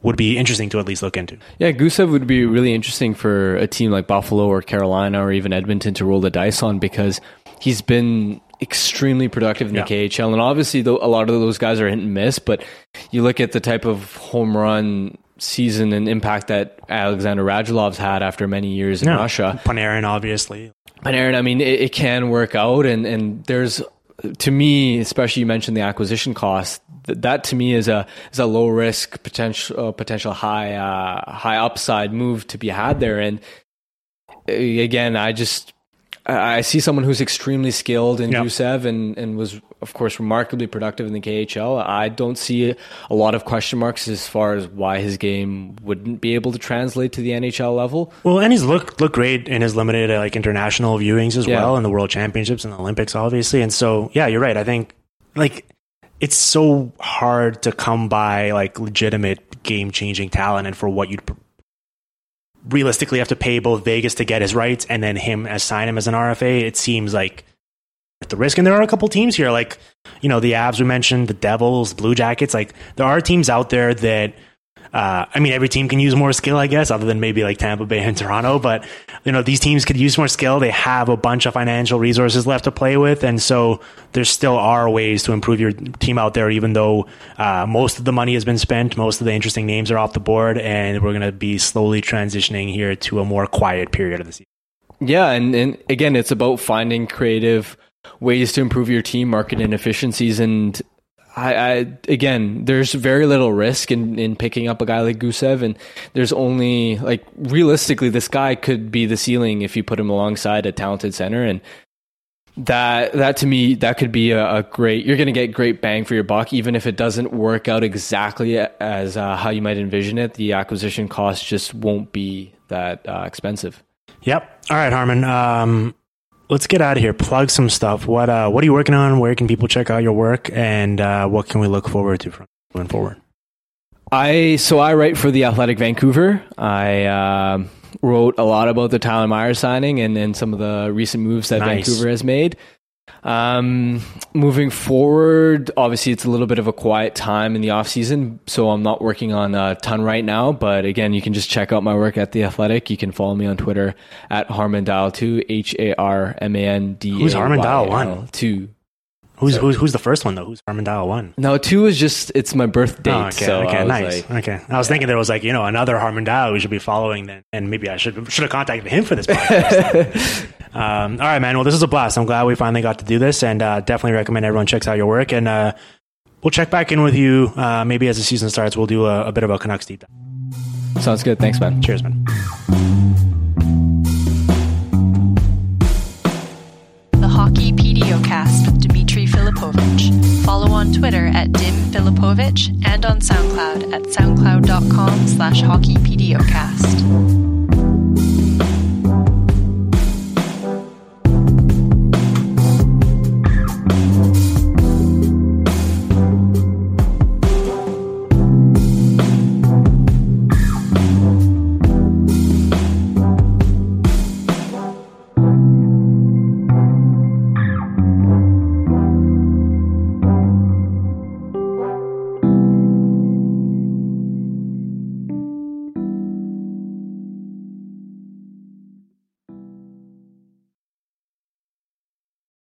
would be interesting to at least look into. Yeah, Gusev would be really interesting for a team like Buffalo or Carolina or even Edmonton to roll the dice on because he's been extremely productive in the yeah. KHL. And obviously, a lot of those guys are hit and miss, but you look at the type of home run season and impact that Alexander Radulov's had after many years in yeah. Russia. Panarin, obviously. Panarin, I mean, it, it, can work out, and and there's to me, especially you mentioned the acquisition cost. That, that to me is a is a low risk potential uh, potential high uh, high upside move to be had there, and uh, again, I just I see someone who's extremely skilled in yep. And, and was, of course, remarkably productive in the KHL. I don't see a lot of question marks as far as why his game wouldn't be able to translate to the NHL level. Well, and he's looked looked great in his limited uh, like international viewings as yeah. well, in the World Championships and the Olympics, obviously. And so, yeah, you're right. I think like it's so hard to come by like legitimate game changing talent and for what you'd realistically have to pay both Vegas to get his rights and then him as sign him as an RFA, it seems like the risk. And there are a couple teams here, like you know the Avs we mentioned, the Devils, Blue Jackets. Like there are teams out there that uh, I mean, every team can use more skill, I guess, other than maybe like Tampa Bay and Toronto. But you know, these teams could use more skill. They have a bunch of financial resources left to play with, and so there still are ways to improve your team out there. Even though uh, most of the money has been spent, most of the interesting names are off the board, and we're going to be slowly transitioning here to a more quiet period of the season. Yeah, and, and again, it's about finding creative ways to improve your team, market inefficiencies, and I, I, again, there's very little risk in, in picking up a guy like Gusev, and there's only like realistically, this guy could be the ceiling if you put him alongside a talented center, and that that to me that could be a, a great. You're going to get great bang for your buck, even if it doesn't work out exactly as uh, how you might envision it. The acquisition cost just won't be that uh, expensive. Yep. All right, Harman. Um, let's get out of here. Plug some stuff. What uh, what are you working on? Where can people check out your work, and uh, what can we look forward to from going forward? I so I write for the Athletic Vancouver. I uh, wrote a lot about the Tyler Myers signing and, and some of the recent moves that nice. Vancouver has made. Um, moving forward, obviously it's a little bit of a quiet time in the off season, so I'm not working on a ton right now. But again, you can just check out my work at the Athletic. You can follow me on Twitter at Harman Dayal two H A R M A N D. Who's Harman Dayal one? Two. Who's, who's who's the first one though? Who's Harman Dayal one? No, two is just it's my birth date. Oh, okay, so okay, nice. Like, okay, I was yeah. thinking there was like you know another Harman Dayal we should be following then, and maybe I should should have contacted him for this podcast. um, all right, man. Well, this is a blast. I'm glad we finally got to do this, and uh, definitely recommend everyone checks out your work. And uh, we'll check back in with you uh, maybe as the season starts. We'll do a, a bit of a Canucks deep dive. Sounds good. Thanks, man. Cheers, man. On Twitter at Dim Filipovic and on SoundCloud at soundcloud.com slash hockeypdocast.